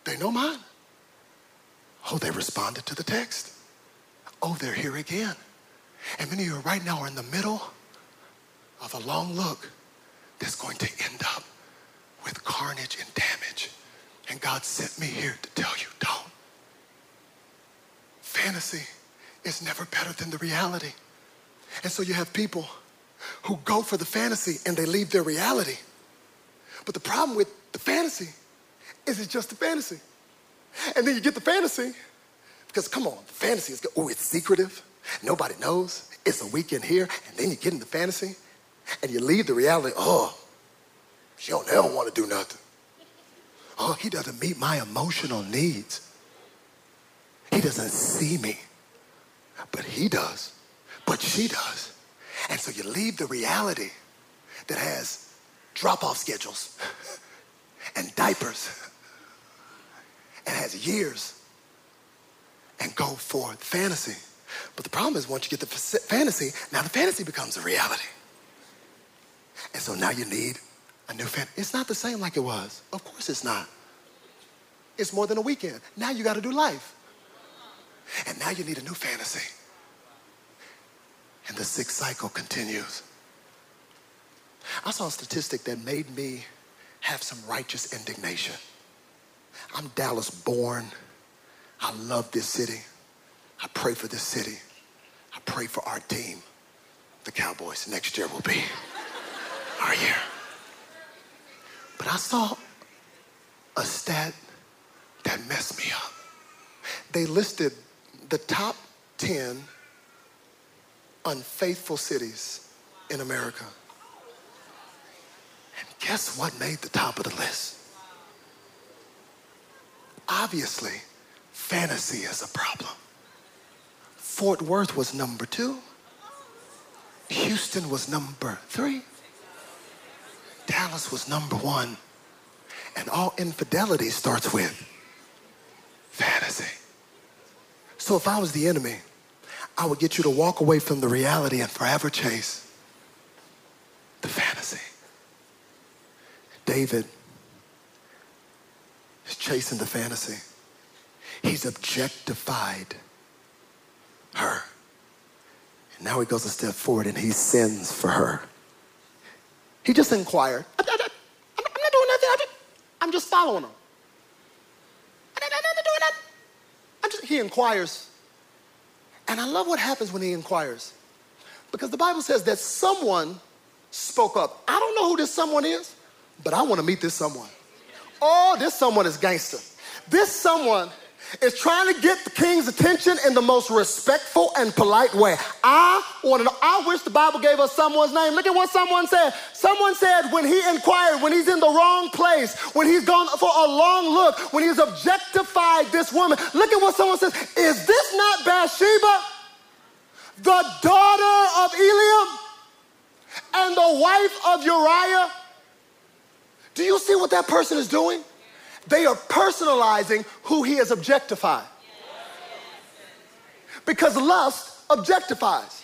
they know mine. Oh, they responded to the text. Oh, they're here again. And many of you right now are in the middle of a long look that's going to end up with carnage and damage. And God sent me here to tell you don't. Fantasy is never better than the reality. And so you have people who go for the fantasy and they leave their reality. But the problem with the fantasy is it's just a fantasy. And then you get the fantasy because come on, the fantasy is, oh, it's secretive. Nobody knows. It's a weekend here. And then you get in the fantasy and you leave the reality, oh, she don't ever want to do nothing. Oh, he doesn't meet my emotional needs. He doesn't see me, but he does, but she does. And so you leave the reality that has drop off schedules and diapers and has years and go for the fantasy. But the problem is once you get the fantasy, now the fantasy becomes a reality. And so now you need a new fan. It's not the same like it was. Of course it's not. It's more than a weekend. Now you got to do life. And now you need a new fantasy. And the sixth cycle continues. I saw a statistic that made me have some righteous indignation. I'm Dallas born. I love this city. I pray for this city. I pray for our team. The Cowboys next year will be our year. But I saw a stat that messed me up. They listed the top 10 unfaithful cities in America. And guess what made the top of the list? Obviously, fantasy is a problem. Fort Worth was number two. Houston was number three. Dallas was number one. And all infidelity starts with fantasy. So if I was the enemy, I would get you to walk away from the reality and forever chase the fantasy. David is chasing the fantasy. He's objectified her. And now he goes a step forward and he sins for her. He just inquired. I'm not, doing nothing. I'm just, following him. I'm not, I'm not doing nothing. I'm just, he inquires. And I love what happens when he inquires. Because the Bible says that someone spoke up. I don't know who this someone is, but I want to meet this someone. Oh, this someone is gangster. This someone is trying to get the king's attention in the most respectful and polite way. I want to know. I wish the Bible gave us someone's name. Look at what someone said. Someone said when he inquired, when he's in the wrong place, when he's gone for a long look, when he's objectified this woman. Look at what someone says. Is this not Bathsheba, the daughter of Eliam and the wife of Uriah? Do you see what that person is doing? They are personalizing who he has objectified. Because lust objectifies.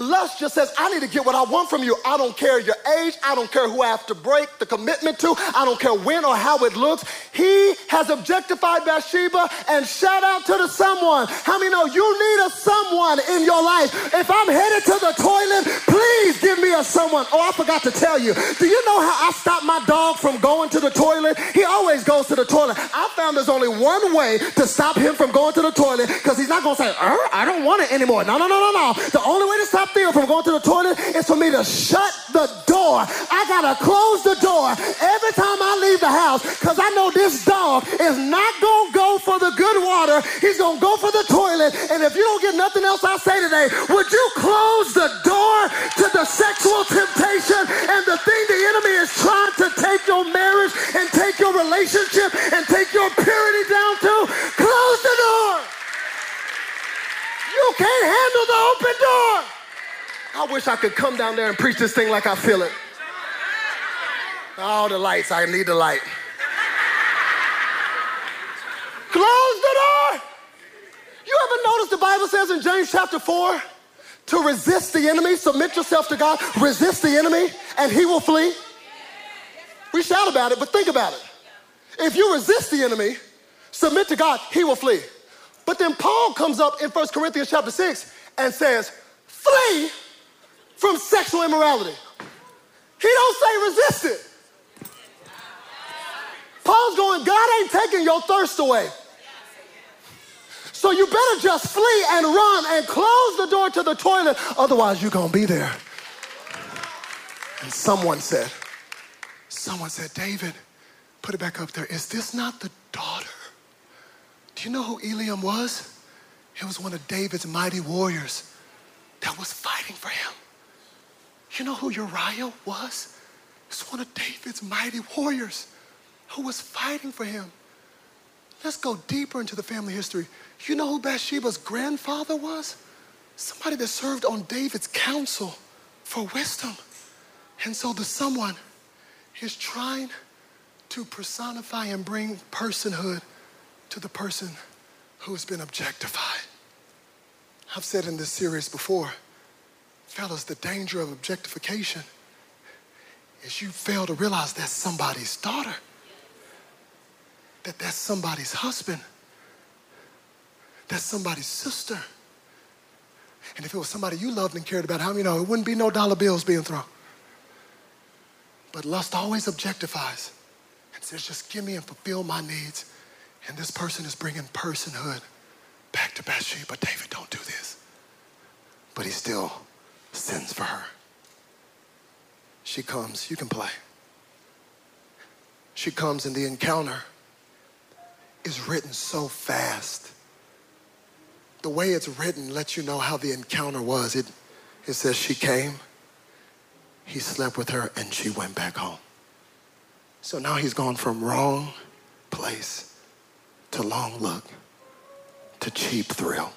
Lust just says, I need to get what I want from you. I don't care your age. I don't care who I have to break the commitment to. I don't care when or how it looks. He has objectified Bathsheba and shout out to the someone. How many know you need a someone in your life? If I'm headed to the toilet, please give me a someone. Oh, I forgot to tell you. Do you know how I stop my dog from going to the toilet? He always goes to the toilet. I found there's only one way to stop him from going to the toilet because he's not going to say, uh, I don't want it anymore. No, no, no, no, no. The only way to stop From going to the toilet is for me to shut the door. I gotta close the door every time I leave the house because I know this dog is not gonna go for the good water. He's gonna go for the toilet. And if you don't get nothing else I say today, would you close the door to the sexual temptation and the thing the enemy is trying to take your marriage and take your relationship and take your purity down to? Close the door. You can't handle the open door. I wish I could come down there and preach this thing like I feel it. Oh, the lights. I need the light. Close the door. You ever notice the Bible says in James chapter 4 to resist the enemy, submit yourself to God, resist the enemy, and he will flee? We shout about it, but think about it. If you resist the enemy, submit to God, he will flee. But then Paul comes up in 1 Corinthians chapter 6 and says, flee from sexual immorality. He don't say resist it. Paul's going, God ain't taking your thirst away. So you better just flee and run and close the door to the toilet, otherwise you're gonna be there. And someone said, someone said, David, put it back up there. Is this not the daughter? Do you know who Eliam was? It was one of David's mighty warriors that was fighting for him. You know who Uriah was? It's one of David's mighty warriors who was fighting for him. Let's go deeper into the family history. You know who Bathsheba's grandfather was? Somebody that served on David's council for wisdom. And so the someone is trying to personify and bring personhood to the person who has been objectified. I've said in this series before, fellas, the danger of objectification is you fail to realize that's somebody's daughter, that that's somebody's husband, that's somebody's sister. And if it was somebody you loved and cared about, how many know it wouldn't be no dollar bills being thrown? But lust always objectifies and says, just give me and fulfill my needs. And this person is bringing personhood back to Bathsheba. David, don't do this. But he still sends for her. She comes, you can play. She comes, and the encounter is written so fast. The way it's written lets you know how the encounter was. It, it says she came, he slept with her, and she went back home. So now he's gone from wrong place to long look to cheap thrill.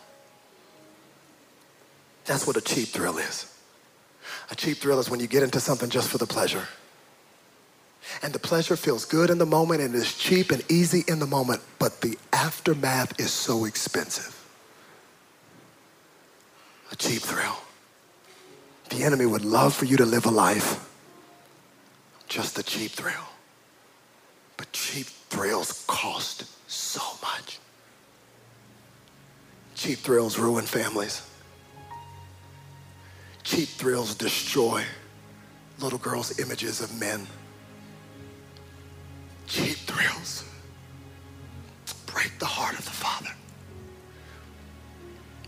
That's what a cheap thrill is. A cheap thrill is when you get into something just for the pleasure. And the pleasure feels good in the moment and is cheap and easy in the moment, but the aftermath is so expensive. A cheap thrill. The enemy would love for you to live a life, just a cheap thrill. But cheap thrills cost so much. Cheap thrills ruin families. Cheap thrills destroy little girls' images of men. Cheap thrills break the heart of the father.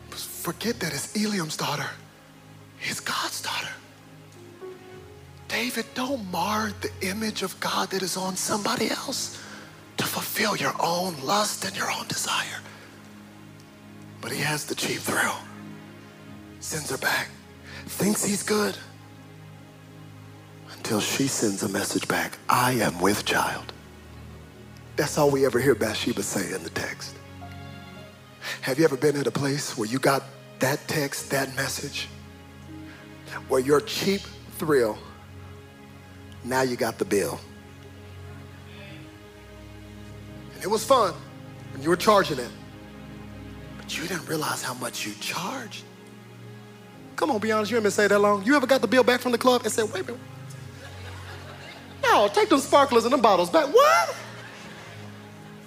Forget that it's Eliam's daughter, he's God's daughter. David, don't mar the image of God that is on somebody else to fulfill your own lust and your own desire. But he has the cheap thrill, sends her back, thinks he's good, until she sends a message back I am with child. That's all we ever hear Bathsheba say in the text. Have you ever been at a place where you got that text, that message, where your cheap thrill, now you got the bill? And it was fun when you were charging it, but you didn't realize how much you charged. Come on, be honest, you haven't been saying that long. You ever got the bill back from the club and said, wait a minute. No, take them sparklers and them bottles back. What?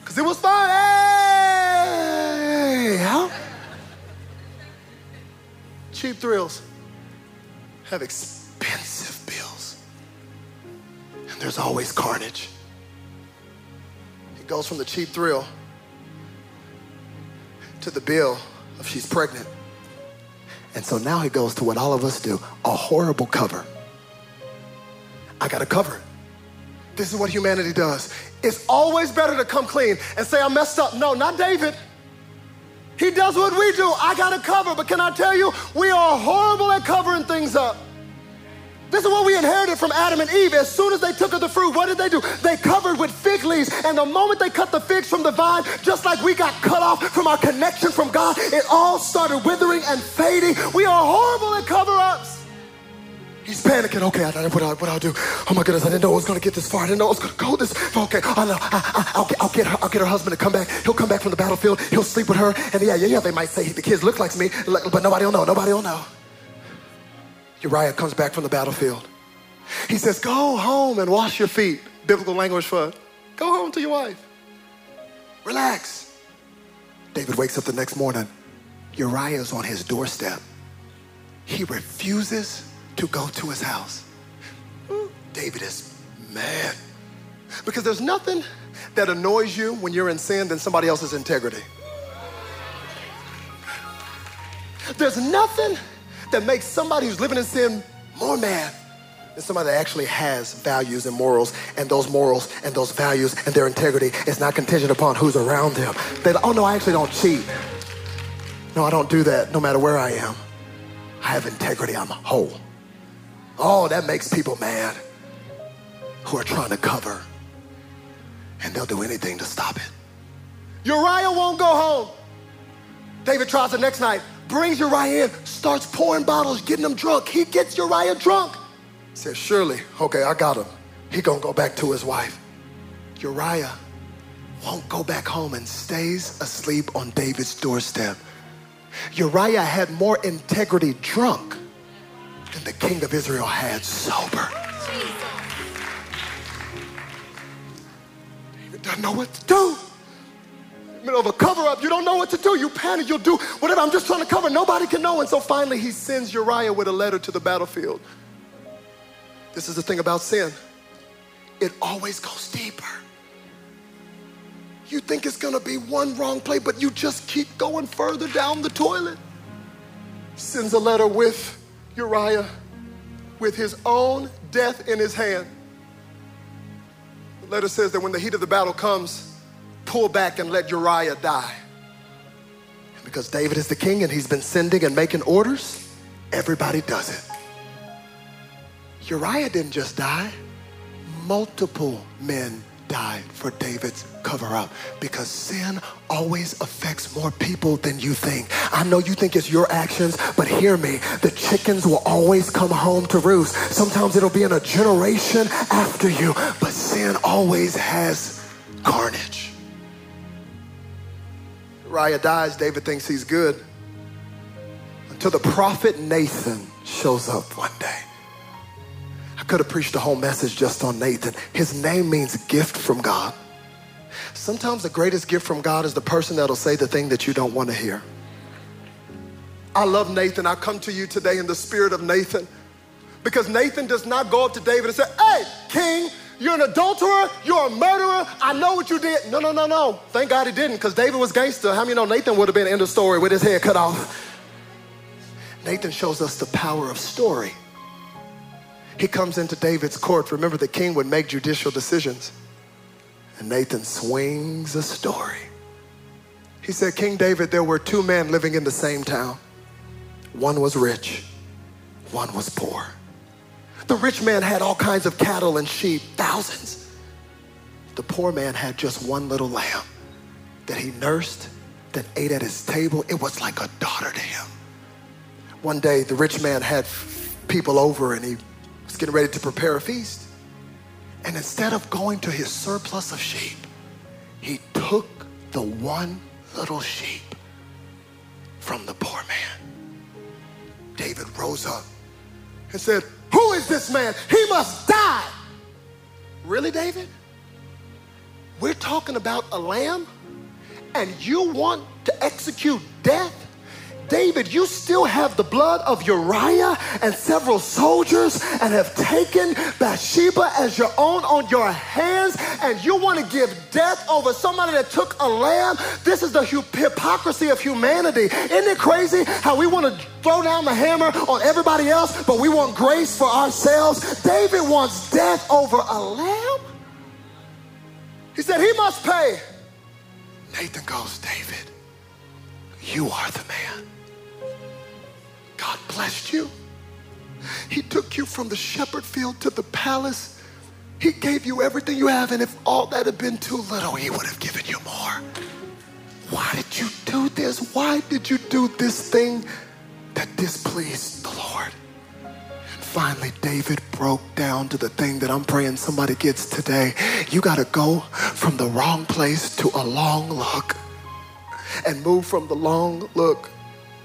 Because it was fun. Hey, how? Cheap thrills have expensive bills. And there's always carnage. It goes from the cheap thrill to the bill of she's pregnant. And so now he goes to what all of us do a horrible cover. I got to cover it. This is what humanity does. It's always better to come clean and say, I messed up. No, not David. He does what we do. I got to cover. But can I tell you, we are horrible at covering things up. This is what we inherited from Adam and Eve. As soon as they took of the fruit, what did they do? They covered with fig leaves. And the moment they cut the figs from the vine, just like we got cut off from our connection from God, it all started withering and fading. We are horrible at cover ups. He's panicking. Okay, I what, I, what I'll do. Oh my goodness, I didn't know it was going to get this far. I didn't know it was going to go this far. Okay, oh no, I, will get, I'll get her. I'll get her husband to come back. He'll come back from the battlefield. He'll sleep with her. And yeah, yeah, yeah. They might say the kids look like me, but nobody will know. Nobody will know. Uriah comes back from the battlefield. He says, "Go home and wash your feet." Biblical language for go home to your wife. Relax. David wakes up the next morning. Uriah is on his doorstep. He refuses to go to his house. David is mad because there's nothing that annoys you when you're in sin than somebody else's integrity. There's nothing that makes somebody who's living in sin more mad than somebody that actually has values and morals, and those morals and those values and their integrity is not contingent upon who's around them. They, oh no, I actually don't cheat. No, I don't do that no matter where I am. I have integrity, I'm whole. Oh, that makes people mad who are trying to cover, and they'll do anything to stop it. Uriah won't go home. David tries the next night, brings Uriah in, starts pouring bottles, getting him drunk. He gets Uriah drunk. Says, surely, okay, I got him. He gonna go back to his wife. Uriah won't go back home and stays asleep on David's doorstep. Uriah had more integrity drunk than the king of Israel had sober. David doesn't know what to do. Of a cover up, you don't know what to do. You panic, you'll do whatever. I'm just trying to cover. Nobody can know. And so finally, he sends Uriah with a letter to the battlefield. This is the thing about sin it always goes deeper. You think it's gonna be one wrong play, but you just keep going further down the toilet. Sends a letter with Uriah with his own death in his hand. The letter says that when the heat of the battle comes, pull back and let Uriah die. And because David is the king and he's been sending and making orders, everybody does it. Uriah didn't just die, multiple men died for David's cover up because sin always affects more people than you think. I know you think it's your actions, but hear me. The chickens will always come home to roost. Sometimes it'll be in a generation after you, but sin always has carnage. Uriah dies, David thinks he's good until the prophet Nathan shows up one day. I could have preached a whole message just on Nathan. His name means gift from God. Sometimes the greatest gift from God is the person that'll say the thing that you don't want to hear. I love Nathan. I come to you today in the spirit of Nathan because Nathan does not go up to David and say, Hey, king, you're an adulterer, you're a murderer, I know what you did. No, no, no, no. Thank God he didn't because David was gangster. How many know Nathan would have been in the story with his head cut off? Nathan shows us the power of story. He comes into David's court. Remember, the king would make judicial decisions. And Nathan swings a story. He said, King David, there were two men living in the same town. One was rich, one was poor. The rich man had all kinds of cattle and sheep, thousands. The poor man had just one little lamb that he nursed, that ate at his table. It was like a daughter to him. One day, the rich man had people over and he was getting ready to prepare a feast. And instead of going to his surplus of sheep, he took the one little sheep from the poor man. David rose up and said, Who is this man? He must die. Really, David? We're talking about a lamb, and you want to execute death? David, you still have the blood of Uriah and several soldiers and have taken Bathsheba as your own on your hands, and you want to give death over somebody that took a lamb? This is the hypocrisy of humanity. Isn't it crazy how we want to throw down the hammer on everybody else, but we want grace for ourselves? David wants death over a lamb. He said he must pay. Nathan goes, David, you are the man. God blessed you. He took you from the shepherd field to the palace. He gave you everything you have, and if all that had been too little, He would have given you more. Why did you do this? Why did you do this thing that displeased the Lord? And finally, David broke down to the thing that I'm praying somebody gets today. You got to go from the wrong place to a long look and move from the long look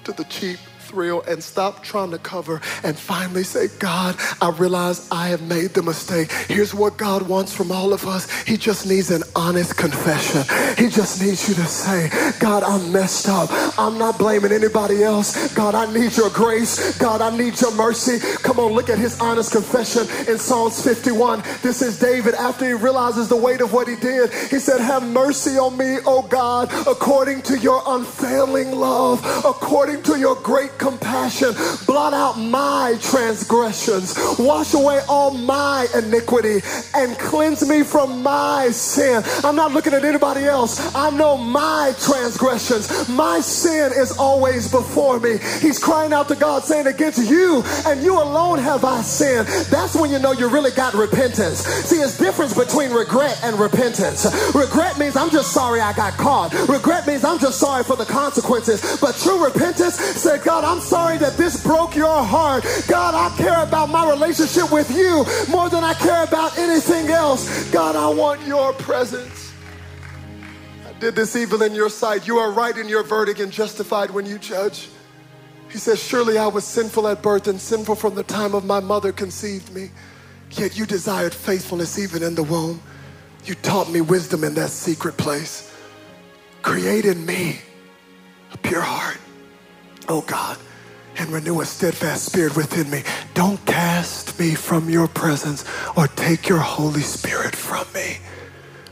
to the cheap thrill and stop trying to cover and finally say, God, I realize I have made the mistake. Here's what God wants from all of us. He just needs an honest confession. He just needs you to say, God, I'm messed up. I'm not blaming anybody else. God, I need your grace. God, I need your mercy. Come on, look at his honest confession in Psalms 51. This is David after he realizes the weight of what he did. He said, Have mercy on me, O God, according to your unfailing love, according to your great compassion. Blot out my transgressions. Wash away all my iniquity and cleanse me from my sin. I'm not looking at anybody else. I know my transgressions. My sin is always before me. He's crying out to God saying, Against you and you alone have I sinned. That's when you know you really got repentance. See, it's difference between regret and repentance. Regret means I'm just sorry I got caught. Regret means I'm just sorry for the consequences. But true repentance said, God, I'm sorry that this broke your heart. God, I care about my relationship with you more than I care about anything else. God, I want your presence. I did this evil in your sight. You are right in your verdict and justified when you judge. He says, Surely I was sinful at birth and sinful from the time of my mother conceived me. Yet you desired faithfulness even in the womb. You taught me wisdom in that secret place. Create in me a pure heart, oh God, and renew a steadfast spirit within me. Don't cast me from your presence or take your Holy Spirit from me.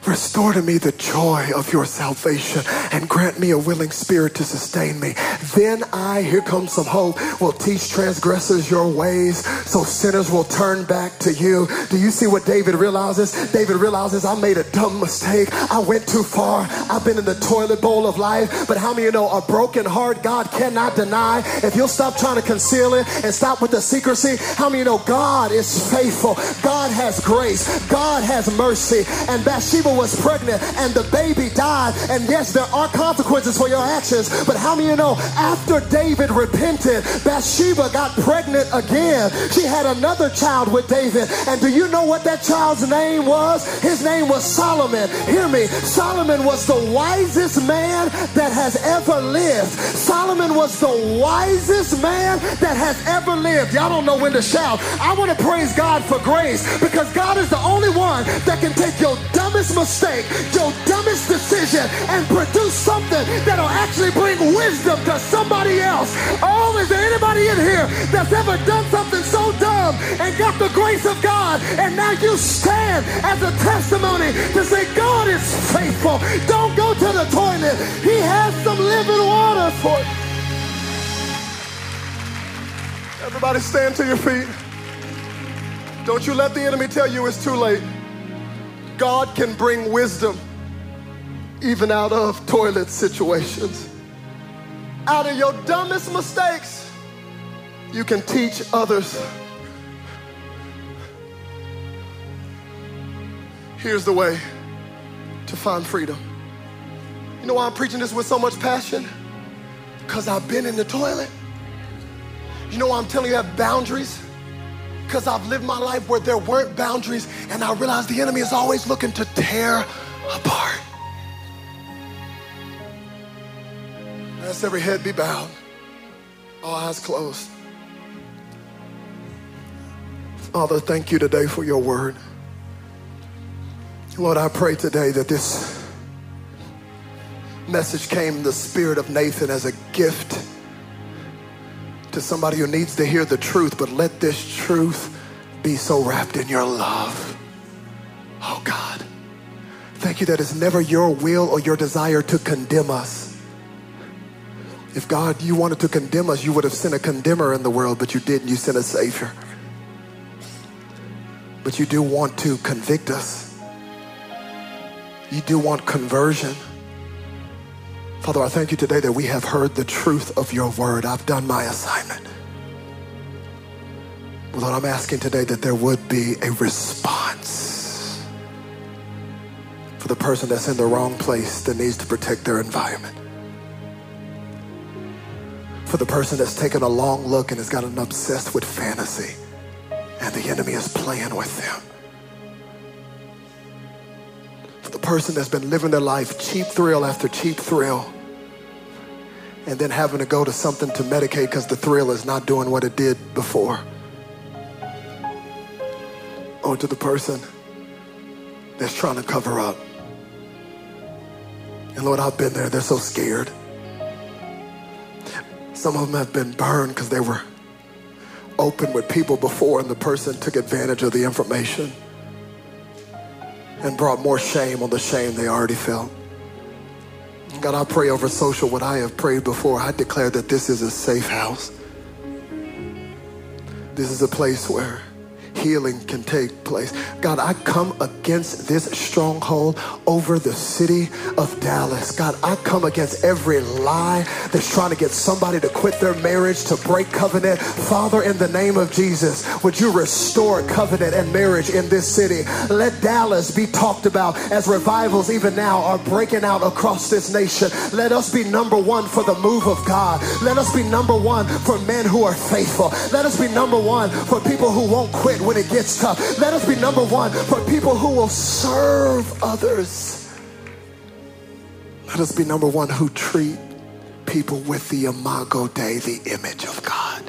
Restore to me the joy of your salvation and grant me a willing spirit to sustain me. Then I, here comes some hope, will teach transgressors your ways so sinners will turn back to you. Do you see what David realizes? David realizes I made a dumb mistake. I went too far. I've been in the toilet bowl of life. But how many you know a broken heart God cannot deny? If you'll stop trying to conceal it and stop with the secrecy, how many you know God is faithful? God has grace. God has mercy. And Bathsheba was pregnant and the baby died. And yes, there are consequences for your actions. But how many you know after David repented, Bathsheba got pregnant again? She had another child with David. And do you know what that child's name was? His name was Solomon. Hear me. Solomon was the wisest man that has ever lived. Solomon was the wisest man that has ever lived. Y'all don't know when to shout. I want to praise God for grace because God is the only one that can take your dumbest mistake, your dumbest decision, and produce something that'll actually bring wisdom to somebody else. Oh, is there anybody in here that's ever done something so dumb and got the grace of God, and now you stand as a testimony to say, God is faithful. Don't go to the toilet. He has some living water for you. Everybody stand to your feet. Don't you let the enemy tell you it's too late. God can bring wisdom even out of toilet situations. Out of your dumbest mistakes, you can teach others. Here's the way to find freedom. You know why I'm preaching this with so much passion? Because I've been in the toilet. You know why I'm telling you have boundaries? Because I've lived my life where there weren't boundaries, and I realize the enemy is always looking to tear apart. Let's every head be bowed, all eyes closed. Father, thank you today for your word. Lord, I pray today that this message came in the spirit of Nathan as a gift to somebody who needs to hear the truth, but let this truth be so wrapped in your love. Oh God, thank you that it's never your will or your desire to condemn us. If God, you wanted to condemn us, you would have sent a condemner in the world, but you didn't. You sent a Savior. But you do want to convict us. You do want conversion. Father, I thank you today that we have heard the truth of your word. I've done my assignment. Lord, I'm asking today that there would be a response for the person that's in the wrong place that needs to protect their environment. For the person that's taken a long look and has gotten obsessed with fantasy and the enemy is playing with them. The person that's been living their life cheap thrill after cheap thrill and then having to go to something to medicate because the thrill is not doing what it did before. Or to the person that's trying to cover up. And Lord, I've been there. They're so scared. Some of them have been burned because they were open with people before and the person took advantage of the information and brought more shame on the shame they already felt. God, I pray over social what I have prayed before. I declare that this is a safe house. This is a place where healing can take place. God, I come against this stronghold over the city of Dallas. God, I come against every lie that's trying to get somebody to quit their marriage, to break covenant. Father, in the name of Jesus, would you restore covenant and marriage in this city? Let Dallas be talked about as revivals even now are breaking out across this nation. Let us be number one for the move of God. Let us be number one for men who are faithful. Let us be number one for people who won't quit when it gets tough. Let us be number one for people who will serve others. Let us be number one who treat people with the imago Dei, the image of God.